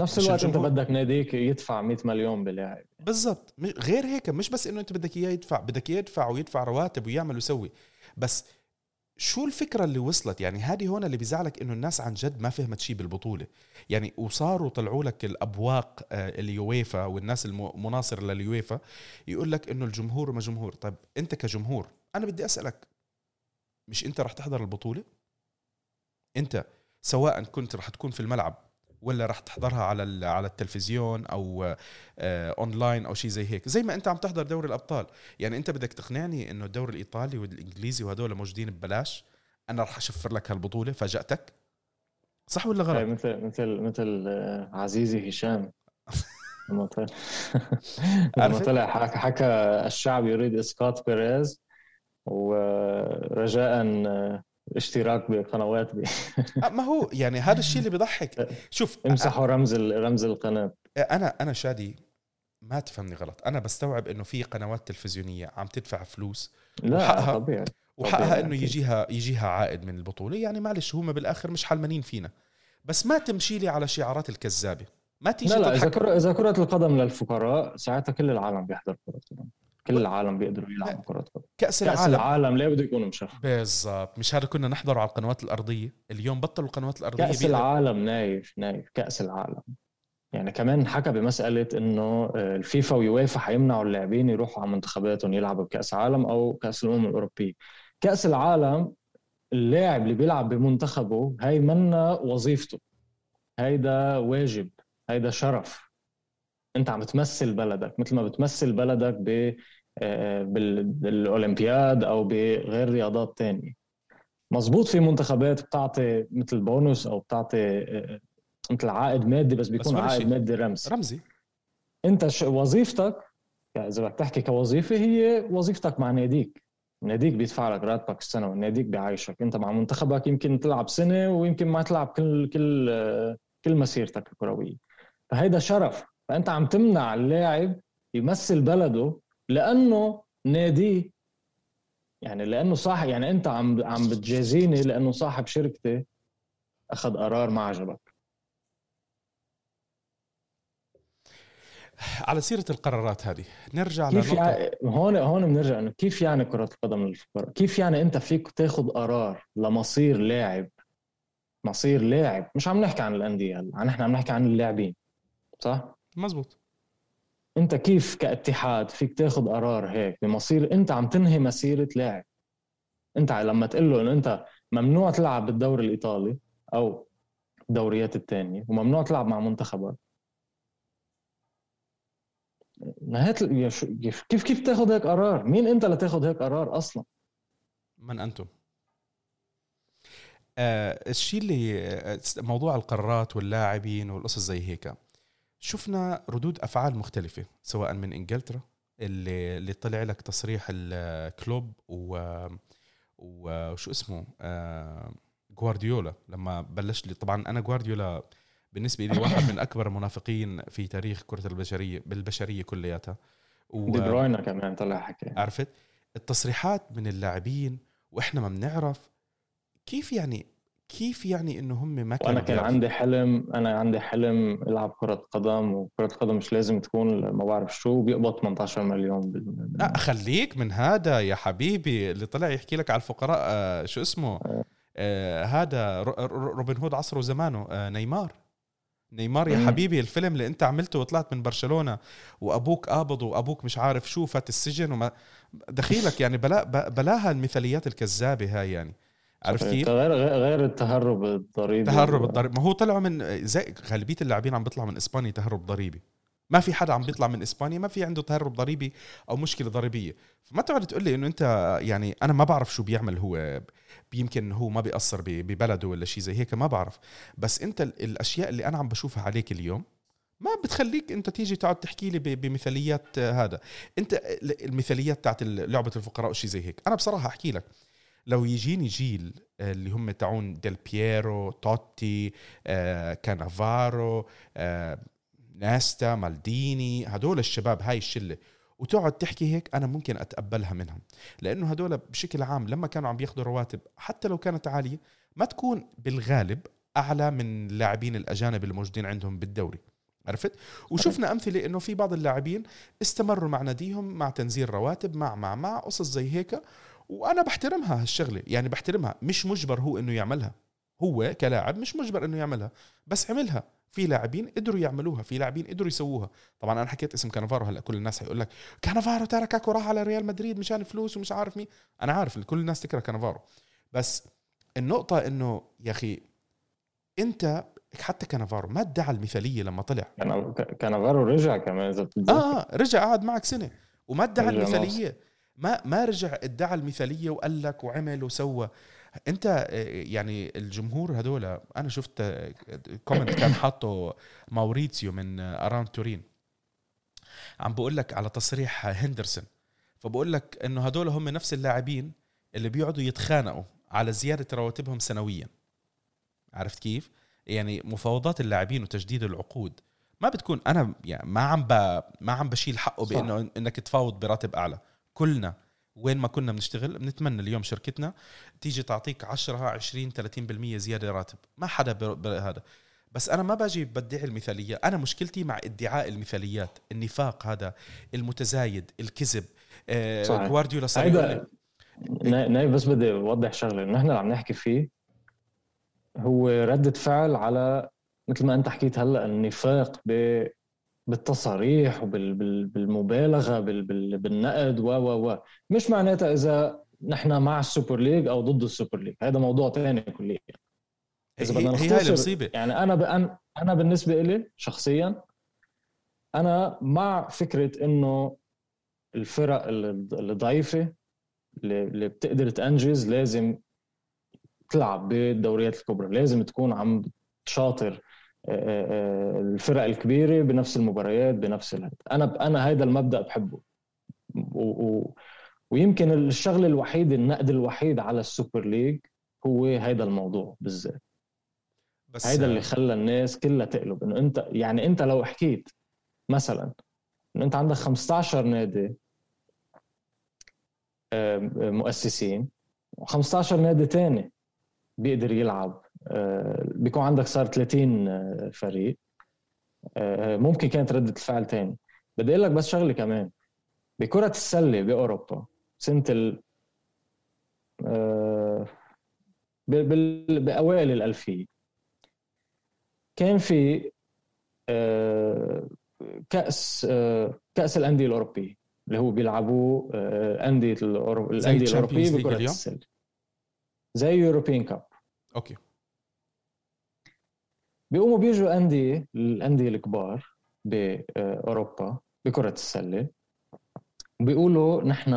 نفس الوقت انت بدك ناديك يدفع 100 مليون بلاعب بالضبط. غير هيك مش بس انه انت بدك اياه يدفع بدك اياه يدفع ويدفع رواتب ويعمل ويسوي. بس شو الفكرة اللي وصلت؟ يعني هذه هون اللي بيزعلك انه الناس عن جد ما فهمت شيء بالبطولة. يعني وصاروا طلعوا لك الأبواق آه، اليويفا والناس المناصر لليويفا يقول لك انه الجمهور ما جمهور. طيب انت كجمهور أنا بدي اسألك مش انت رح تحضر البطولة؟ انت سواء كنت رح تكون في الملعب ولا رح تحضرها على على التلفزيون أو آه اونلاين أو شيء زي هيك. زي ما أنت عم تحضر دوري الأبطال. يعني أنت بدك تقنعني إنه الدوري الإيطالي والإنجليزي وهدول موجودين ببلاش أنا رح أشفر لك هالبطولة فاجأتك؟ صح ولا غلط؟ مثل مثل مثل آه، عزيزي هشام. لما طلع لما طلع حكى, حكى الشعب يريد اسقاط بيريز ورجاء آه، اشتراك بقنوات بي. آه، ما هو يعني هذا الشيء اللي بضحك شوف امسحوا رمز رمز القناة. آه، أنا أنا شادي ما تفهمني غلط. أنا بستوعب إنه في قنوات تلفزيونية عم تدفع فلوس لا وحقها طبيعي وحقها إنه يجيها يجيها عائد من البطولة. يعني معلش هم بالآخر مش حلمانين فينا. بس ما تمشي لي على شعارات الكذابة. ما تيجي لا لا إذا كرة إذا كرة القدم للفقراء ساعتها كل العالم بيحضر كرة قدم كل العالم بيقدروا يلعبوا كرة قدم. كأس العالم كأس العالم. ليه بده يكون مشفر بالضبط. مش هذا كنا نحضره على القنوات الأرضية. اليوم بطلوا القنوات الأرضية كأس بيقدر. العالم نايف نايف. كأس العالم. يعني كمان حكى بمسألة إنه آه، الفيفا ويويفا حيمنعوا اللاعبين يروحوا على منتخباتهم يلعبوا بكأس عالم أو كأس الأمم الأوروبية. كأس العالم اللاعب اللي بيلعب بمنتخبه هاي منا وظيفته. هيدا واجب. هيدا شرف. أنت عم تمثل بلدك مثل ما بتمثل بلدك ب بالأولمبياد أو بغير رياضات تانية مزبوط في منتخبات بتعطي مثل بونus أو بتعطي آه، مثل عائد مادي بس بيكون بس عائد مادي رمزي. رمزي. أنت وظيفتك يعني إذا بدك تحكي كوظيفة هي وظيفتك مع ناديك. ناديك بيدفع لك راتبك السنة وناديك بيعيشك أنت مع منتخبك يمكن تلعب سنة ويمكن ما تلعب كل كل آه، كل مسيرتك الكروية. فهيدا شرف. فأنت عم تمنع اللاعب يمثل بلده لأنه ناديه يعني لأنه صاحب يعني أنت عم عم بتجازيني لأنه صاحب شركتي أخذ قرار ما عجبك. على سيرة القرارات هذه نرجع كيف يعني هون هون بنرجع انه كيف يعني كرة القدم للفقراء؟ كيف يعني أنت فيك تاخذ قرار لمصير لاعب؟ مصير لاعب مش عم نحكي عن الأندية هلا نحن عم نحكي عن اللاعبين صح؟ مزبوط. انت كيف كاتحاد فيك تاخذ قرار هيك بمصير انت عم تنهي مسيرة لاعب انت لما تقول له انه انت ممنوع تلعب بالدوري الإيطالي أو الدوريات الثانية وممنوع تلعب مع منتخبك نهايه كيف كيف كيف تاخذ هيك قرار؟ مين انت لتاخذ هيك قرار أصلا؟ من أنتم؟ آه الشيء اللي آه، موضوع القرارات واللاعبين والقصص زي هيك شفنا ردود أفعال مختلفة سواء من إنجلترا اللي اللي طلع لك تصريح الكلوب و وشو اسمه؟ آه جوارديولا لما بلش لي طبعا أنا جوارديولا بالنسبة لي واحد من أكبر المنافقين في تاريخ كرة البشرية بالبشرية كلياتها. و... دي بروينا كمان طلع حكي. عرفت؟ التصريحات من اللاعبين وإحنا ما بنعرف كيف يعني كيف يعني إنه هم ما كانوا أنا كان عندي حلم أنا عندي حلم العب كرة قدم وكرة القدم مش لازم تكون ما بعرف شو بيقبض 18 مليون بال... لا خليك من هذا يا حبيبي اللي طلع يحكي لك على الفقراء آه شو اسمه؟ آه, آه هذا روبن هود عصره وزمانه آه نيمار. نيمار يا حبيبي الفيلم اللي أنت عملته وطلعت من برشلونة وأبوك قابض وأبوك مش عارف شو فات السجن وما دخيلك يعني بلا بلاها المثاليات الكذابة هاي يعني. عرفت كيف؟ غير غير التهرب الضريبي. تهرب الضريبي. ما هو طلعوا من زي غالبية اللاعبين عم بيطلعوا من إسبانيا تهرب ضريبي. ما في حدا عم بيطلع من إسبانيا ما في عنده تهرب ضريبي أو مشكلة ضريبية. فما تقعد تقول لي إنه أنت يعني أنا ما بعرف شو بيعمل هو يمكن هو ما بيأثر ببلده ولا شيء زي هيك ما بعرف. بس أنت الأشياء اللي أنا عم بشوفها عليك اليوم ما بتخليك أنت تيجي تقعد تحكي لي بمثاليات هذا. أنت المثاليات تاعت لعبة الفقراء وشيء زي هيك. أنا بصراحة أحكي لك لو يجيني جيل آه، اللي هم تاعون ديل بييرو توتي آه، كانافارو آه، ناستا مالديني هدول الشباب هاي الشلة. وتقعد تحكي هيك أنا ممكن أتقبلها منهم. لأنه هدول بشكل عام لما كانوا عم بياخذوا رواتب حتى لو كانت عالية ما تكون بالغالب أعلى من اللاعبين الأجانب الموجودين عندهم بالدوري. عرفت؟ وشفنا أمثلة إنه في بعض اللاعبين استمروا مع ناديهم مع تنزيل رواتب مع مع مع قصص زي هيك. وأنا بحترمها هالشغلة يعني بحترمها مش مجبر هو إنه يعملها. هو كلاعب مش مجبر إنه يعملها بس عملها. في لاعبين قدروا يعملوها في لاعبين قدروا يسووها. طبعا أنا حكيت اسم كانافارو هلأ كل الناس حيقول لك كانافارو تركك وراح على ريال مدريد مشان فلوس ومش عارف مين. أنا عارف كل الناس تكره كانافارو. بس النقطة إنه يا أخي أنت حتى كانافارو ما ادعى المثالية لما طلع. كانافارو رجع كمان إذا آه رجع قعد معك سنة وما ادعى المثالية. ما ما رجع ادعى المثالية وقال لك وعمل وسوى. انت يعني الجمهور هدول أنا شفت comment كان حاطه ماوريتسيو من Around Turin. عم بقول لك على تصريح هندرسون. فبقول لك إنه هدول هم نفس اللاعبين اللي بيقعدوا يتخانقوا على زيادة رواتبهم سنويا. عرفت كيف؟ يعني مفاوضات اللاعبين وتجديد العقود. ما بتكون أنا يعني ما عم ب... ما عم بشيل حقه بإنه إنك تفاوض براتب أعلى. كلنا وين ما كنا بنشتغل بنتمنى اليوم شركتنا تيجي تعطيك 10 20 30% زيادة راتب. ما حدا بهذا بس أنا ما باجي بدعي المثالية. أنا مشكلتي مع ادعاء المثاليات. النفاق هذا المتزايد الكذب. آه جوارديولا صار نايف بس بدي أوضح شغلة. انه إحنا عم نحكي فيه هو ردة فعل على مثل ما أنت حكيت هلأ النفاق ب بالتصاريح وبالمبالغه بالنقد و و و. مش معناتها إذا نحن مع ال Super League أو ضد ال Super League. هذا موضوع ثاني كليا. إذا بدنا نختصر هي المصيبة. يعني أنا أنا بالنسبة لي شخصيا أنا مع فكرة إنه الفرق الضعيفة اللي بتقدر تنجز لازم تلعب بالدوريات الكبرى. لازم تكون عم تشاطر. آه، الفرق الكبيرة بنفس المباريات بنفس الهد. أنا أنا هذا المبدأ بحبه. و... و... ويمكن الشغلة الوحيدة النقد الوحيد على السوبر ليج هو هذا الموضوع بالذات. بس هيدا اللي خلى الناس كلها تقلب. إنه انت يعني أنت لو حكيت مثلا إنه أنت عندك 15 نادي مؤسسين و15 نادي تاني بيقدر يلعب. آه، بيكون عندك صار 30 آه، فريق. آه، ممكن كانت ردة الفعل تاني. بدي أقول لك بس شغلة كمان. بكرة السلة بأوروبا سنة ال بأوائل الألفية كان في كأس كأس الأندية الأوروبية اللي هو بيلعبوه أندية الأندية الأوروبية بكرة السلة. زي European Cup okay. بيقوموا بيجوا انديه الانديه الكبار باوروبا بكرة السلة. بيقولوا نحن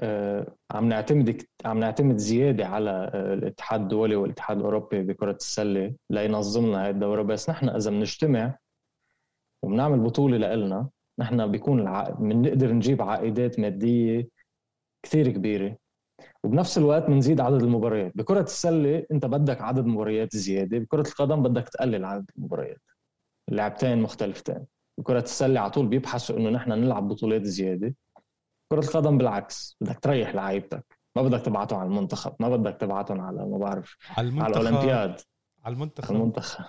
آه، عم نعتمد عم نعتمد زيادة على آه، الاتحاد الدولي والاتحاد الأوروبي بكرة السلة لينظم لنا هاي الدورة. بس نحن إذا بنجتمع وبنعمل بطولة لنا نحن بيكون بنقدر نجيب عائدات مادية كثير كبيرة. وبنفس الوقت بنزيد عدد المباريات. بكرة السلة انت بدك عدد مباريات زيادة بكرة القدم بدك تقلل عدد المباريات. لعبتين مختلفتين. بكرة السلة على طول بيبحثوا انه نحن نلعب بطولات زيادة. كرة القدم بالعكس بدك تريح لعيبتك. ما بدك تبعتهم على المنتخب ما بدك تبعتهم على ما بعرف على, المنتخب. على الأولمبياد. على المنتخب. على المنتخب.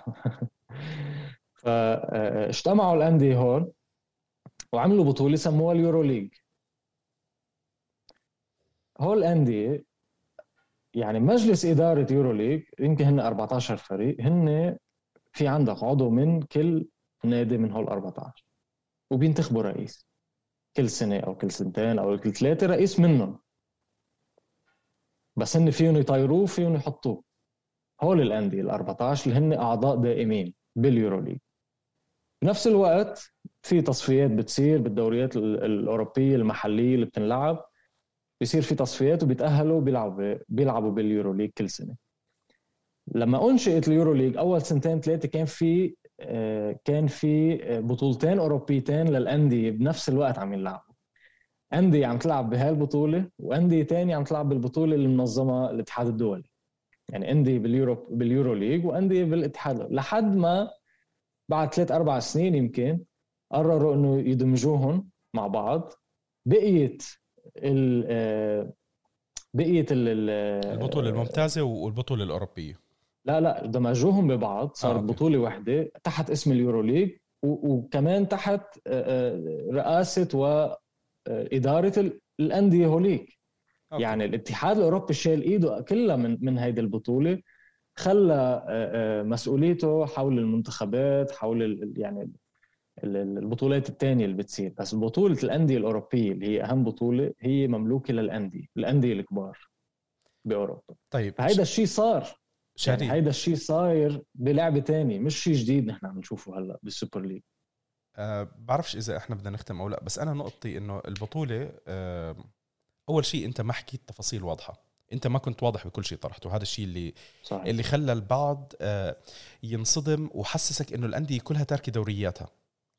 فاجتمعوا الأندية هون وعملوا بطولة سموها ال EuroLeague. هول الانديه يعني مجلس إدارة EuroLeague يمكن هن 14 فريق هن في عندك عضو من كل نادي من هول 14 وبينتخبوا رئيس. كل سنة أو كل سنتين أو كل ثلاثة رئيس منهم. بس هن فيهم يطيروه فيهم يحطوه. هول الانديه ال 14 اللي هن أعضاء دائمين بال EuroLeague بنفس الوقت في تصفيات بتصير بالدوريات الأوروبية المحلية اللي بتنلعب. بيصير في تصفيات وبيتأهلوا بيلعبوا بيلعبوا بال EuroLeague كل سنة. لما أنشئت ال EuroLeague أول سنتين ثلاثة كان في آه، كان في آه، بطولتين أوروبيتين للأندية بنفس الوقت عم يلعبوا. أندية عم تلعب بهالبطوله وأندية ثانية عم تلعب بالبطولة اللي منظمها الاتحاد الدولي. يعني أندية بال Euro بال EuroLeague وأندية بالاتحاد لحد ما بعد ثلاث أربع سنين يمكن قرروا إنه يدمجوهم مع بعض بقيت بقية البطولة الممتازة والبطولة الأوروبية. لا لا دمجوهم ببعض. صارت آه بطولة واحدة تحت اسم ال EuroLeague وكمان تحت آه، آه، رئاسة واداره الأندية هوليك. أوكي. يعني الاتحاد الأوروبي شال إيده كلها من من هيدي البطولة خلى مسؤوليته حول المنتخبات حول يعني البطولات الثانية اللي بتصير. بس بطولة الأندية الأوروبية اللي هي أهم بطولة هي مملوكة للأندية الأندية الكبار بأوروبا. طيب هيدا الشيء صار. شادي يعني هيدا الشيء صاير بلعبه تانية مش شيء جديد نحن عم نشوفه هلأ بال Super League. أه بعرفش إذا إحنا بدنا نختم أو لأ بس أنا نقطتي إنه البطولة أه أول شيء أنت ما حكيت تفاصيل واضحة. أنت ما كنت واضح بكل شيء طرحته. هذا الشيء اللي صحيح. اللي خلى البعض أه ينصدم وحسسك إنه الأندية كلها تاركة دورياتها.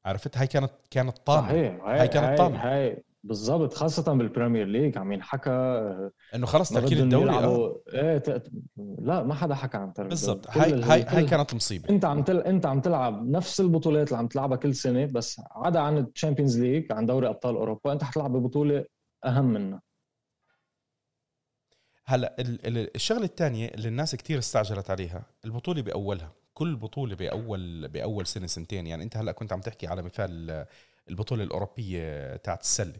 عرفت؟ هاي كانت كانت طامة. صحيح. هاي, هاي كانت طامة. هاي. بالضبط. خاصة بال Premier League. عم ينحكى إنه خلص تاركين الدوري آه. إيه ت... لا ما حدا حكى عن ترك بالضبط. هاي هاي هاي كانت مصيبة. انت عم تل... انت عم تلعب نفس البطولات اللي عم تلعبها كل سنة بس عدا عن ال Champions League عن دوري أبطال أوروبا انت حتلعب ببطولة أهم منها. هلا الشغلة الثانية اللي الناس كثير استعجلت عليها البطولة بأولها. كل بطولة بأول بأول سنة سنتين. يعني أنت هلأ كنت عم تحكي على مثال البطولة الأوروبية تاعت السلة.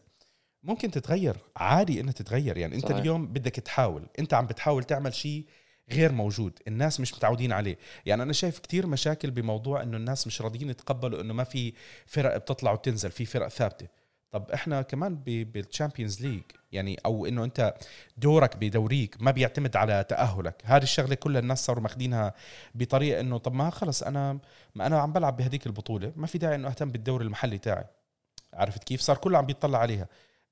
ممكن تتغير عادي إنها تتغير. يعني أنت صحيح. اليوم بدك تحاول. أنت عم بتحاول تعمل شيء غير موجود. الناس مش متعودين عليه. يعني أنا شايف كتير مشاكل بموضوع إنه الناس مش راضيين يتقبلوا إنه ما في فرق بتطلع وتنزل في فرق ثابتة. طب إحنا كمان بال Champions League يعني أو إنه أنت دورك بدوريك ما بيعتمد على تأهلك. هذه الشغلة كلها الناس صاروا ماخذينها بطريقة إنه طب ما خلص أنا ما أنا عم بلعب بهديك البطولة ما في داعي إنه أهتم بالدوري المحلي تاعي. عرفت كيف؟ صار كله عم بيطلع عليها.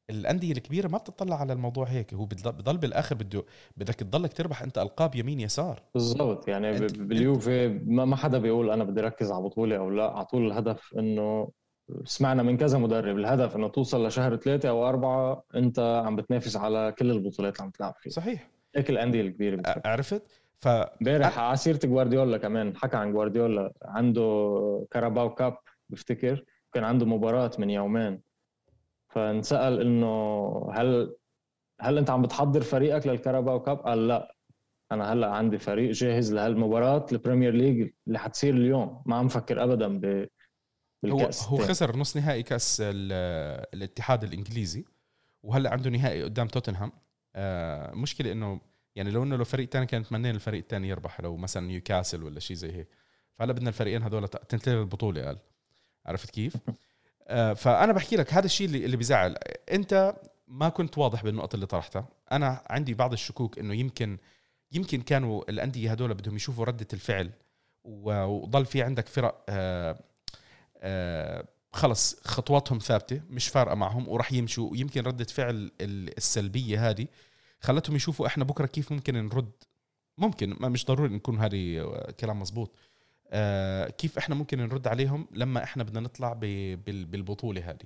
الأندية الكبيرة ما بتطلع على الموضوع هيك هو بضل بالآخر بده بدك تضلك تربح أنت ألقاب يمين يسار. بالضبط يعني باليوفي ما حدا بيقول أنا بدي ركز على بطوله أو لا على طول الهدف إنه سمعنا من كذا مدرب الهدف إنه توصل لشهر ثلاثة أو أربعة أنت عم بتنافس على كل البطولات اللي عم تلعب فيها. صحيح. هيك الأندية الكبيرة. عرفت؟ ف امبارح على سيره جوارديولا كمان حكى عن جوارديولا عنده كاراباو كاب بفتكر كان عنده مباراة من يومين. فانسأل إنه هل هل أنت عم بتحضر فريقك لل Carabao Cup؟ قال لا. أنا هلأ عندي فريق جاهز لهالمباراة ال Premier League اللي حتصير اليوم. ما عم فكر ابدا ب هو هو خسر نص نهائي كأس الاتحاد الإنجليزي وهلأ عنده نهائي قدام توتنهام. آه مشكلة إنه يعني لو إنه لو فريق ثاني كان تمنينا الفريق الثاني يربح لو مثلا نيوكاسل ولا شيء زي هيك. فهلأ بدنا الفريقين هذول تنتهي البطوله قال. عرفت كيف؟ آه فأنا بحكي لك هذا الشيء اللي, اللي بزعل أنت ما كنت واضح بالنقط اللي طرحتها. أنا عندي بعض الشكوك إنه يمكن يمكن كانوا الأندية هذول بدهم يشوفوا ردة الفعل وضل في عندك فرق آه، خلص خطواتهم ثابتة مش فارقة معهم وراح يمشوا. يمكن ردة فعل السلبية هذه خلتهم يشوفوا إحنا بكرة كيف ممكن نرد. ممكن ما مش ضروري نكون هذه كلام مزبوط آه كيف إحنا ممكن نرد عليهم لما إحنا بدنا نطلع بالبطولة هذه.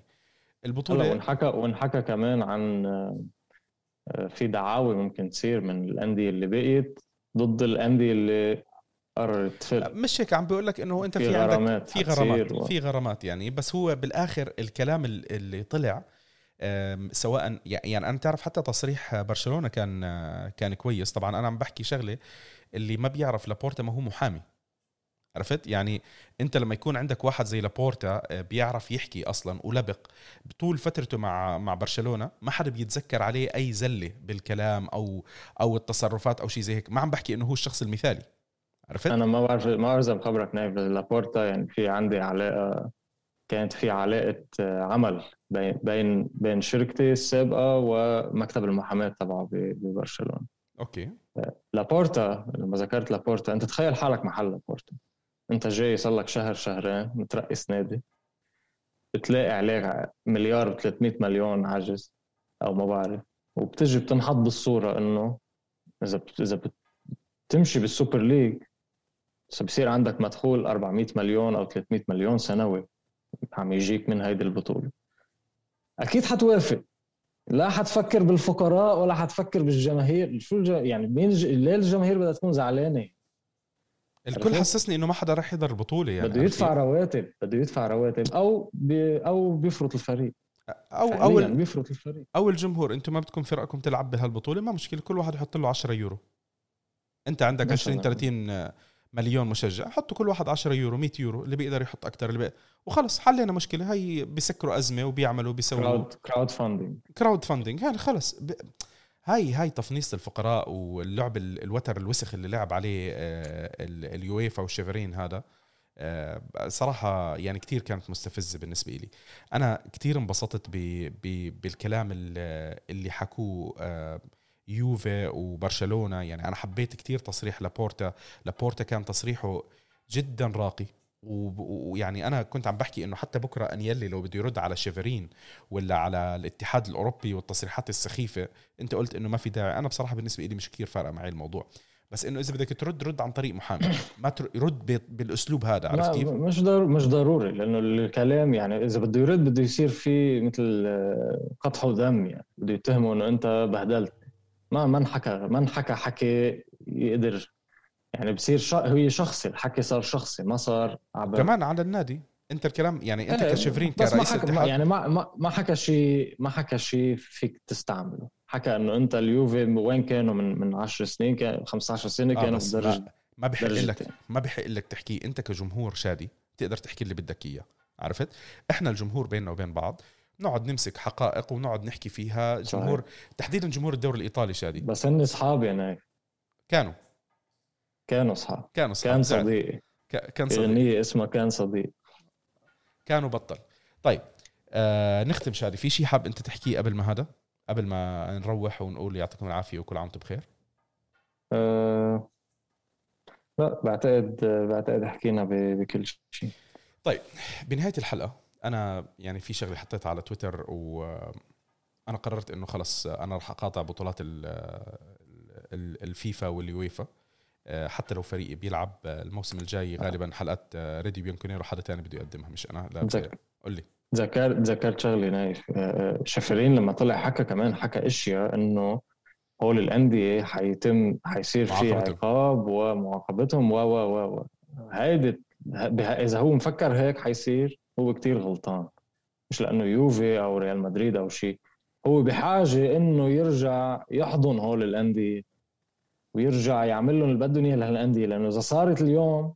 البطولة ونحكى ونحكى كمان عن آه، في دعاوى ممكن تصير من الأندية اللي بقيت ضد الأندية اللي قررت مش هيك عم بقول لك إنه أنت في, في عندك في غرامات و... في غرامات يعني. بس هو بالآخر الكلام اللي طلع سواء يعني أنا تعرف حتى تصريح برشلونة كان كان كويس. طبعا أنا عم بحكي شغلة اللي ما بيعرف لابورتا ما هو محامي. عرفت؟ يعني أنت لما يكون عندك واحد زي لابورتا آه، بيعرف يحكي أصلا ولبق طول فترته مع مع برشلونة ما حدا بيتذكر عليه أي زلة بالكلام أو أو التصرفات أو شيء زي هيك. ما عم بحكي إنه هو الشخص المثالي. عرفت؟ أنا ما بعرف ما بعرف إذا بخبرك نايف لابورتا يعني في عندي علاقه كانت في علاقة عمل بين بين بين شركتي السابقة ومكتب المحاماة تبعه ببرشلونة. أوكي. لابورتا لما ذكرت لابورتا أنت تخيل حالك محل لابورتا. أنت جاي صار لك شهر شهرين مترئس نادي. بتلاقي عليك مليار و300 مليون عجز أو ما بعرف. وبتجي بتنحط بالصورة إنه إذا إذا بتمشي بال Super League بصير عندك مدخول 400 مليون أو 300 مليون سنوي عم يجيك من هيدي البطولة. أكيد حتوافق. لا حتفكر بالفقراء ولا حتفكر بالجماهير. شو الج... يعني مين الج... ليه الجماهير بدها تكون زعلانة؟ الكل حسسني إنه ما حدا راح يحضر البطولة يعني. بده يدفع رواتب بده يدفع رواتب. أو بي... أو بيفرط الفريق. أو أو بيفرط الفريق. أو الجمهور أنتم ما بدكم فرقكم تلعب بهالبطولة؟ ما مشكلة كل واحد يحط له 10 يورو. أنت عندك 20 30 مليون مشجع حطوا كل واحد 10 يورو 100 يورو اللي بيقدر يحط أكثر اللي بيقدر. وخلص حلينا مشكلة. هي بيسكروا أزمة وبيعملوا بيسووا crowd crowdfunding crowdfunding يعني خلص. ب... هاي هاي تفنيص الفقراء واللعب الوتر الوسخ اللي لعب عليه آه، اليويفا والشيفرين هذا. آه، صراحة يعني كتير كانت مستفزة بالنسبة لي أنا كتير انبسطت بالكلام اللي حكوه آه، يوفي وبرشلونة. يعني أنا حبيت كتير تصريح لابورتا. لابورتا كان تصريحه جدا راقي. ويعني أنا كنت عم بحكي إنه حتى بكرة أنيلي لو بده يرد على شيفرين ولا على الاتحاد الأوروبي والتصريحات السخيفة أنت قلت إنه ما في داعي. أنا بصراحة بالنسبة لي مش كثير فارقه معي الموضوع. بس إنه إذا بدك ترد رد عن طريق محامي. ما يرد بالأسلوب هذا. عرفت كيف؟ مش ضروري مش ضروري. لأنه الكلام يعني إذا بده يرد بده يصير في مثل آه، قطح ودم يعني. بده يتهمه إنه أنت بهدلت. ما ما انحكى ما انحكى حكي يقدر يعني بصير شا... هي شخصي الحكي صار شخصي ما صار عبر. كمان على النادي انت الكلام يعني انت إيه كشفرين كرئيس الاتحاد يعني ما ما ما حكى شيء ما حكى شيء فيك تستعمله. حكى إنه أنت اليوفي وين كانوا؟ من من 10 سنين كان 15 سنة آه كانوا آه بدرجة ما بحق لك ما بحق لك تحكي انت كجمهور شادي تقدر تحكي اللي بدك إياه عرفت؟ إحنا الجمهور بيننا وبين بعض نقعد نمسك حقائق ونقعد نحكي فيها. جمهور تحديدا جمهور الدوري الإيطالي شادي. بس هن أصحابي يعني كانوا. كانوا أصحاب. كانوا أصحاب كان صديقي. كان صديقي. اغنيه اسمها كان صديق كانوا بطل. طيب آه نختم شادي. في شيء حاب أنت تحكيه قبل ما هذا؟ قبل ما نروح ونقول يعطيكم العافية وكل عام وأنتم بخير. أه لا بعتقد بعتقد حكينا بكل شيء. طيب بنهاية الحلقة أنا يعني في شغلة حطيتها على تويتر و أنا قررت إنه خلص أنا راح أقاطع بطولات الفيفا واليويفا آه، حتى لو فريقي بيلعب الموسم الجاي آه. غالبا حلقات آه، راديو بيانكونيرو حدا تاني بده يقدمها مش أنا. لا قول لي. ذكرت ذكرت شغله نايف. تشيفرين لما طلع حكى كمان حكى إشياء إنه هول الانديه حيتم حيصير في عقاب ومعاقبتهم و و و. هيدي إذا هو مفكر هيك حيصير هو كتير غلطان. مش لأنه يوفي أو ريال مدريد أو شيء هو بحاجة إنه يرجع يحضن هول الأندية. ويرجع يعمل لهم اللي بدهم إياه لهالأندية. لأنه إذا صارت اليوم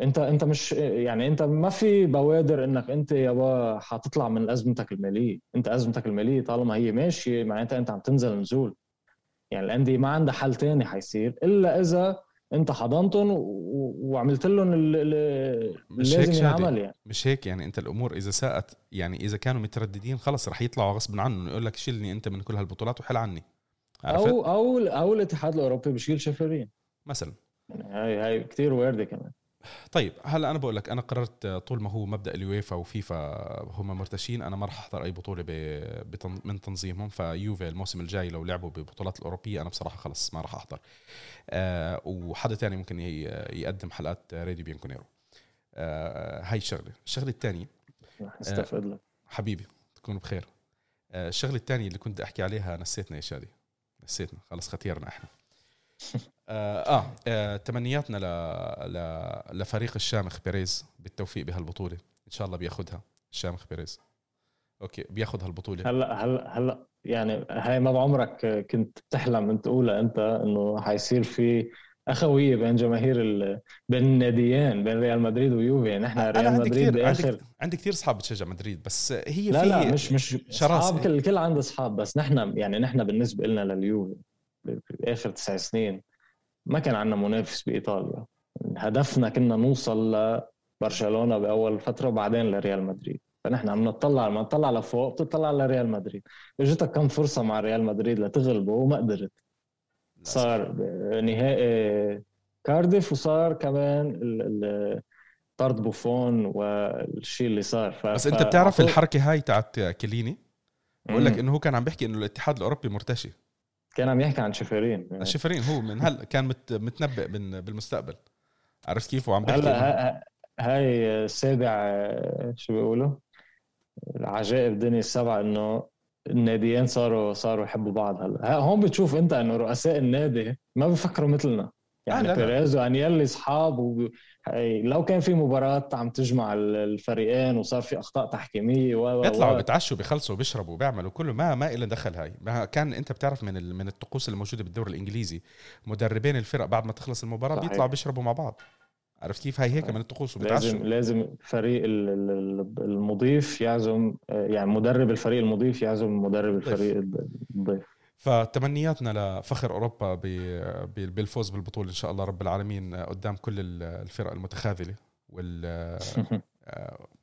أنت أنت مش يعني أنت ما في بوادر إنك أنت يابا حتطلع من أزمتك المالية، أنت أزمتك المالية طالما هي ماشية معناتها أنت عم تنزل نزول. يعني الأندية ما عندها حل تاني حيصير. إلا إذا انت حضنتهم وعملت لهم اللي لازم يعمل يعني. مش هيك يعني انت الأمور إذا ساءت يعني إذا كانوا مترددين خلص رح يطلعوا غصب عنهم يقول لك شيلني أنت من كل هالبطولات وحل عني. عرفت؟ أو أو أو الاتحاد الأوروبي بشيل شفرين مثلا. يعني هاي هاي كثير وارده كمان. طيب هلا أنا بقول لك أنا قررت طول ما هو مبدأ اليويفا وفيفا هم مرتشين أنا ما راح أحضر أي بطولة من تنظيمهم فيوفي الموسم الجاي لو لعبوا ببطولات الأوروبية أنا بصراحة خلص ما راح أحضر. أه وحدا تاني ممكن يقدم حلقات راديو بيانكونيرو أه هاي الشغلة. الشغلة الثانية اشتقنا لك. حبيبي تكون بخير. أه الشغلة الثانية اللي كنت أحكي عليها نسيتنا يا شادي. نسيتنا خلص ختيرنا إحنا. آه, آه, آه تمنياتنا ل... ل... لفريق الشامخ بيريز بالتوفيق بهالبطولة. إن شاء الله بياخذها الشامخ بيريز. أوكي بياخذ هالبطوله هلا هلا هلا يعني هاي ما بعمرك كنت تحلم تقولها أنت إنه حيصير في أخوية بين جماهير ال... بين الناديين بين ريال مدريد ويوفي. يعني إحنا ريال مدريد باخر عندي, عندي كثير اصحاب بتشجع مدريد بس هي لا في لا مش مش اصحاب كل الكل عنده اصحاب بس نحن يعني نحن بالنسبة لنا لليوفي بآخر تسع سنين ما كان عندنا منافس بإيطاليا. هدفنا كنا نوصل لبرشلونه بأول فترة وبعدين لريال مدريد. فنحن عم نطلع لما نطلع لفوق بتطلع لريال مدريد. إجتك كم فرصة مع ريال مدريد لتغلبه وما قدرت. صار نهائي كارديف وصار كمان طرد بوفون والشيء اللي صار. ف... بس أنت بتعرف الحركة هاي تاعت كيليني بقول لك إنه هو كان عم بيحكي إنه الاتحاد الأوروبي مرتشي. كان عم يحكي عن شفرين الشفرين هو من هلا كان متنبئ بالمستقبل. عرفت كيف وعم بيحكي هلا هاي السابع شو بيقولوا؟ العجائب الدنيا السبعة إنه الناديين صاروا صاروا يحبوا بعض هلا. هون بتشوف أنت إنه رؤساء النادي ما بفكروا مثلنا. يعني لا. بيريز وانيلي اصحاب و... لو كان في مباراة عم تجمع ال- الفريقين وصار في أخطاء تحكيمية و بيطلعوا بيتعشوا بيخلصوا بيشربوا بيعملوا كله. ما ما إلى دخل هاي. ما كان أنت بتعرف من ال- من الطقوس الموجودة بالدوري الإنجليزي مدربين الفرق بعد ما تخلص المباراة صحيح. بيطلعوا بيشربوا مع بعض. عرفت كيف؟ هاي هيك من الطقوس وبيتعشوا. لازم لازم فريق ال- ال- ال- المضيف يعزم يعني مدرب الفريق المضيف يعزم مدرب الفريق الضيف. فتمنياتنا لفخر أوروبا بالفوز بالبطولة إن شاء الله رب العالمين قدام كل ال- الفرق المتخاذلة وال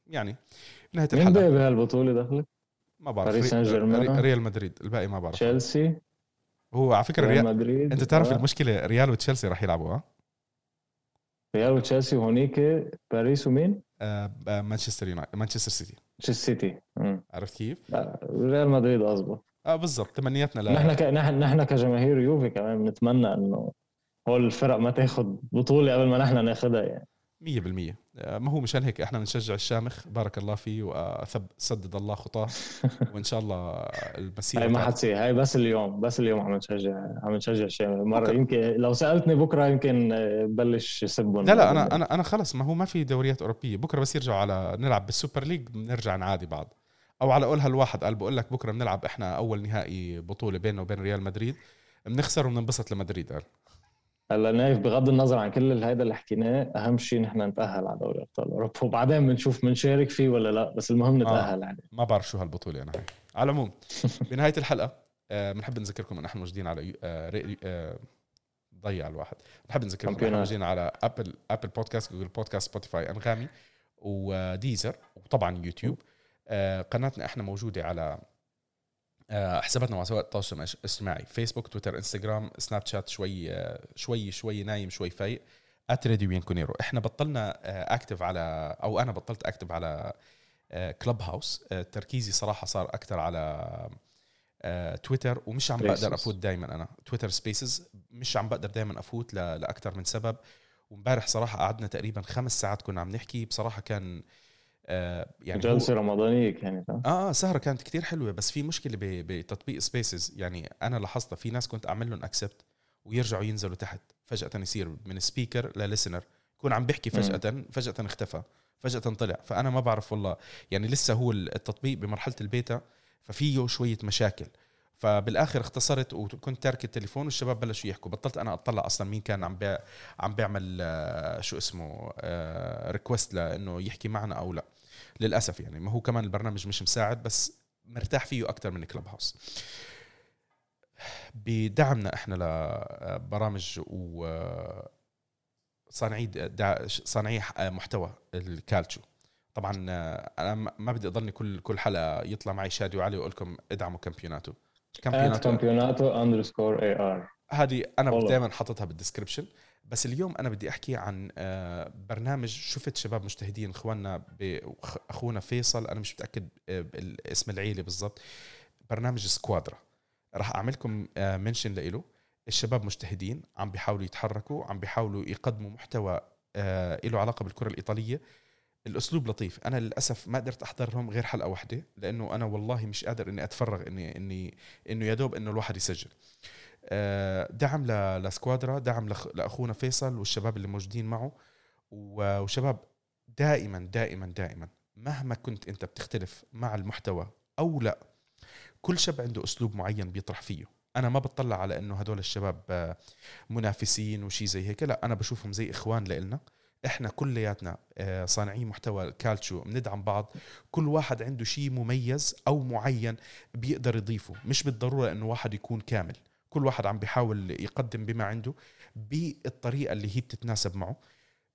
يعني نهاية مين الحلقة بقى بهالبطولة دخلت؟ ما بعرف باريس ري- سان جيرمان؟ ري- ريال مدريد الباقي ما بعرف تشيلسي هو على فكرة ريال مدريد أنت تعرف آه. المشكلة ريال وتشيلسي راح يلعبوا ها ريال وتشيلسي وهونيك باريس ومين؟ آه، ب- مانشستر يونايتد مانشستر سيتي تشيلسي سيتي. عرفت كيف؟ ريال مدريد اضبط آه بالضبط تمنياتنا ل... نحن ك... نحن نحن كجماهير يوفي كمان بنتمنى إنه هول الفرق ما تاخذ بطولة قبل ما نحن ناخذها يعني. 100% آه، ما هو مشان هيك إحنا بنشجع الشامخ بارك الله فيه وأثب سدد الله خطاه وإن شاء الله المسيرة هاي ما حتصير هاي بس اليوم بس اليوم عم نشجع عم نشجع الشام مرة بكرة. يمكن لو سألتني بكرة يمكن بلش يسبهم. لا لا أنا أنا أنا خلص ما هو ما في دوريات أوروبية. بكرة بس يرجعوا على نلعب بال super league بنرجع نعادي بعض. أو على قولها الواحد قال بقول لك بكرة بنلعب إحنا أول نهائي بطولة بيننا وبين ريال مدريد. بنخسر وبننبسط لمدريد قال. هلا نايف بغض النظر عن كل هيدا اللي حكيناه أهم شيء نحن نتأهل على دوري أبطال أوروبا. وبعدين بنشوف بنشارك فيه ولا لا بس المهم نتأهل عليه ما بعرف شو هالبطولة أنا هاي. على العموم بنهاية الحلقة آه، بنحب نذكركم إن إحنا موجودين على آه، آه، ضيع الواحد. بنحب نذكركم إن إحنا. موجودين على ابل ابل بودكاست جوجل بودكاست سبوتيفاي أنغامي وديزر وطبعا يوتيوب. آه، قناتنا إحنا موجودة على آه، حساباتنا على وسائل التواصل الاجتماعي. فيسبوك تويتر انستغرام سناب شات شوي آه، شوي شوي نايم شوي فايق. اتريدي بين كونيرو إحنا بطلنا اكتف على أو أنا بطلت اكتب على كلب هاوس تركيزي صراحة صار أكثر على آه، تويتر ومش عم بقدر. أفوت دائما أنا. تويتر سبيسز مش عم بقدر دائما أفوت لاكثر من سبب. وامبارح صراحة قعدنا تقريبا خمس ساعات كنا عم نحكي. بصراحة كان آه، يعني هو- جلسه رمضانيه كانت ها؟ آه آه سهرة كانت كتير حلوة بس في مشكلة بتطبيق سبيسز يعني أنا لاحظتها في ناس كنت أعمل لهم accept ويرجعوا ينزلوا تحت. فجأة يصير من speaker لل listener يكون عم بيحكي فجأة فجأة اختفى فجأة طلع. فأنا ما بعرف والله يعني لسه هو التطبيق بمرحلة البيتا ففيه شوية مشاكل. فبالآخر اختصرت وكنت تارك التليفون والشباب بلشوا يحكوا. بطلت أنا أطلع أصلا مين كان عم بي... عم بيعمل آه، شو اسمه request لإنه يحكي معنا أو لا. للأسف يعني. ما هو كمان البرنامج مش مساعد بس مرتاح فيه أكثر من كلب هاوس بدعمنا إحنا لبرامج و صانعي. صانعي محتوى الكالتشو. طبعا أنا ما بدي أضلني كل كل حلقة يطلع معي شادي وعلي وأقول لكم ادعموا كامبيوناتو. كامبيوناتو كامبيوناتو underscore اي ار هذه أنا. دائما حاططها بال description بس اليوم أنا بدي أحكي عن آه، برنامج شفت شباب مجتهدين إخواننا أخونا فيصل أنا مش متأكد آه، اسم العيلة بالضبط. برنامج سكوادرا. راح أعملكم mention له الشباب مجتهدين عم بيحاولوا يتحركوا عم بيحاولوا يقدموا محتوى آه، له علاقة بالكرة الإيطالية. الأسلوب لطيف. أنا للأسف ما قدرت احضر لهم غير حلقة واحدة لأنه أنا والله مش قادر إني أتفرغ إني إني إنه يا دوب إنه الواحد يسجل. آه، دعم لسكوادرا دعم لأخونا فيصل والشباب اللي موجودين معه وشباب دائما دائما دائما مهما كنت أنت بتختلف مع المحتوى أو لا كل شاب عنده أسلوب معين بيطرح فيه. أنا ما بطلع على إنه هدول الشباب آه، منافسين وشي زي هيك لا أنا بشوفهم زي إخوان لإلنا. إحنا كلياتنا آه، صانعين محتوى كالتشو بندعم بعض. كل واحد عنده شيء مميز أو معين بيقدر يضيفه. مش بالضرورة إنه واحد يكون كامل. كل واحد عم بيحاول يقدم بما عنده بالطريقة اللي هي بتتناسب معه.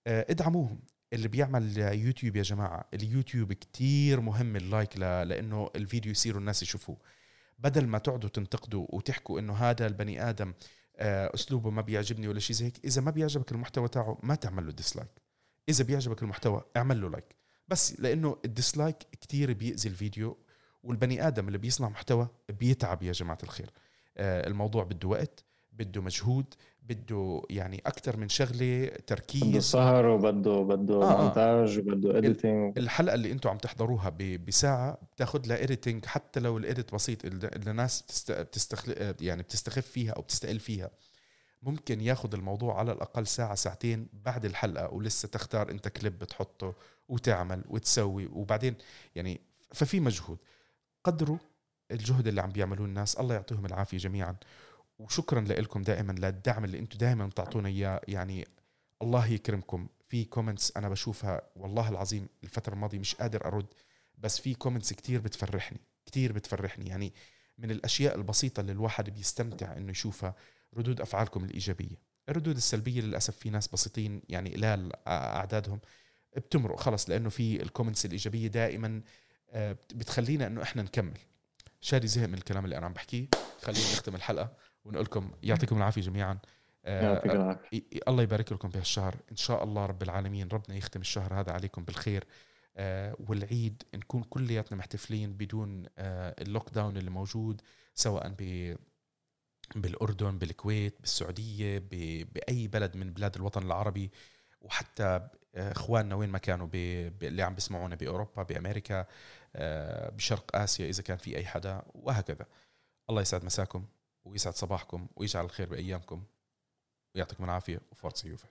آه، ادعموهم. اللي بيعمل يوتيوب يا جماعة اليوتيوب كتير مهم ال like لإنه الفيديو يصيروا الناس يشوفوه. بدل ما تقعدوا تنتقدوا وتحكوا إنه هذا البني آدم أسلوبه ما بيعجبني ولا شيء زي هيك. إذا ما بيعجبك المحتوى تاعه ما تعمل له dislike إذا بيعجبك المحتوى اعمل له like بس لأنه ال dislike كتير بيأذي الفيديو والبني آدم اللي بيصنع محتوى بيتعب يا جماعة الخير. آه، الموضوع بده وقت بده مجهود بده يعني أكثر من شغلة بده تركيز سهر وبده بده آه، آه. مونتاج وبده editing الحلقة اللي أنتم عم تحضروها بساعة بتاخذ لها editing حتى لو ال edit بسيط اللي الناس بتست... بتستخل... يعني بتستخف فيها أو بتستقل فيها. ممكن ياخذ الموضوع على الأقل ساعة ساعتين بعد الحلقة ولسه تختار انت كليب تحطه وتعمل وتسوي. وبعدين يعني ففي مجهود. قدروا الجهد اللي عم بيعملوه الناس. الله يعطيهم العافية جميعا. وشكرا لكم دائما للدعم اللي أنتم دائما بتعطونا إياه. يعني الله يكرمكم. في comments أنا بشوفها والله العظيم الفترة الماضية مش قادر أرد بس في comments كتير بتفرحني كتير بتفرحني. يعني من الأشياء البسيطة اللي الواحد بيستمتع إنه يشوفها ردود أفعالكم الإيجابية. الردود السلبية للأسف في ناس بسيطين يعني قلال أعدادهم بتمرق خلص لأنه في الكومنتس الإيجابية دائما آه، بتخلينا إنه إحنا نكمل. شادي زهق من الكلام اللي أنا عم بحكيه. خلينا نختم الحلقة. ونقول لكم يعطيكم العافية جميعا. يعطيك آه، العافية. الله يبارك لكم بهالشهر إن شاء الله رب العالمين ربنا يختم الشهر هذا عليكم بالخير. آه، والعيد نكون كلياتنا محتفلين بدون ال lockdown اللي موجود سواء ب بالأردن بالكويت بالسعودية بأي بلد من بلاد الوطن العربي وحتى إخواننا وين ما كانوا اللي عم بيسمعونا بأوروبا بأمريكا آه، بشرق آسيا إذا كان في أي حدا وهكذا. الله يسعد مساكم. ويسعد صباحكم ويجعل الخير بأيامكم. ويعطيكم العافية و forza يوفا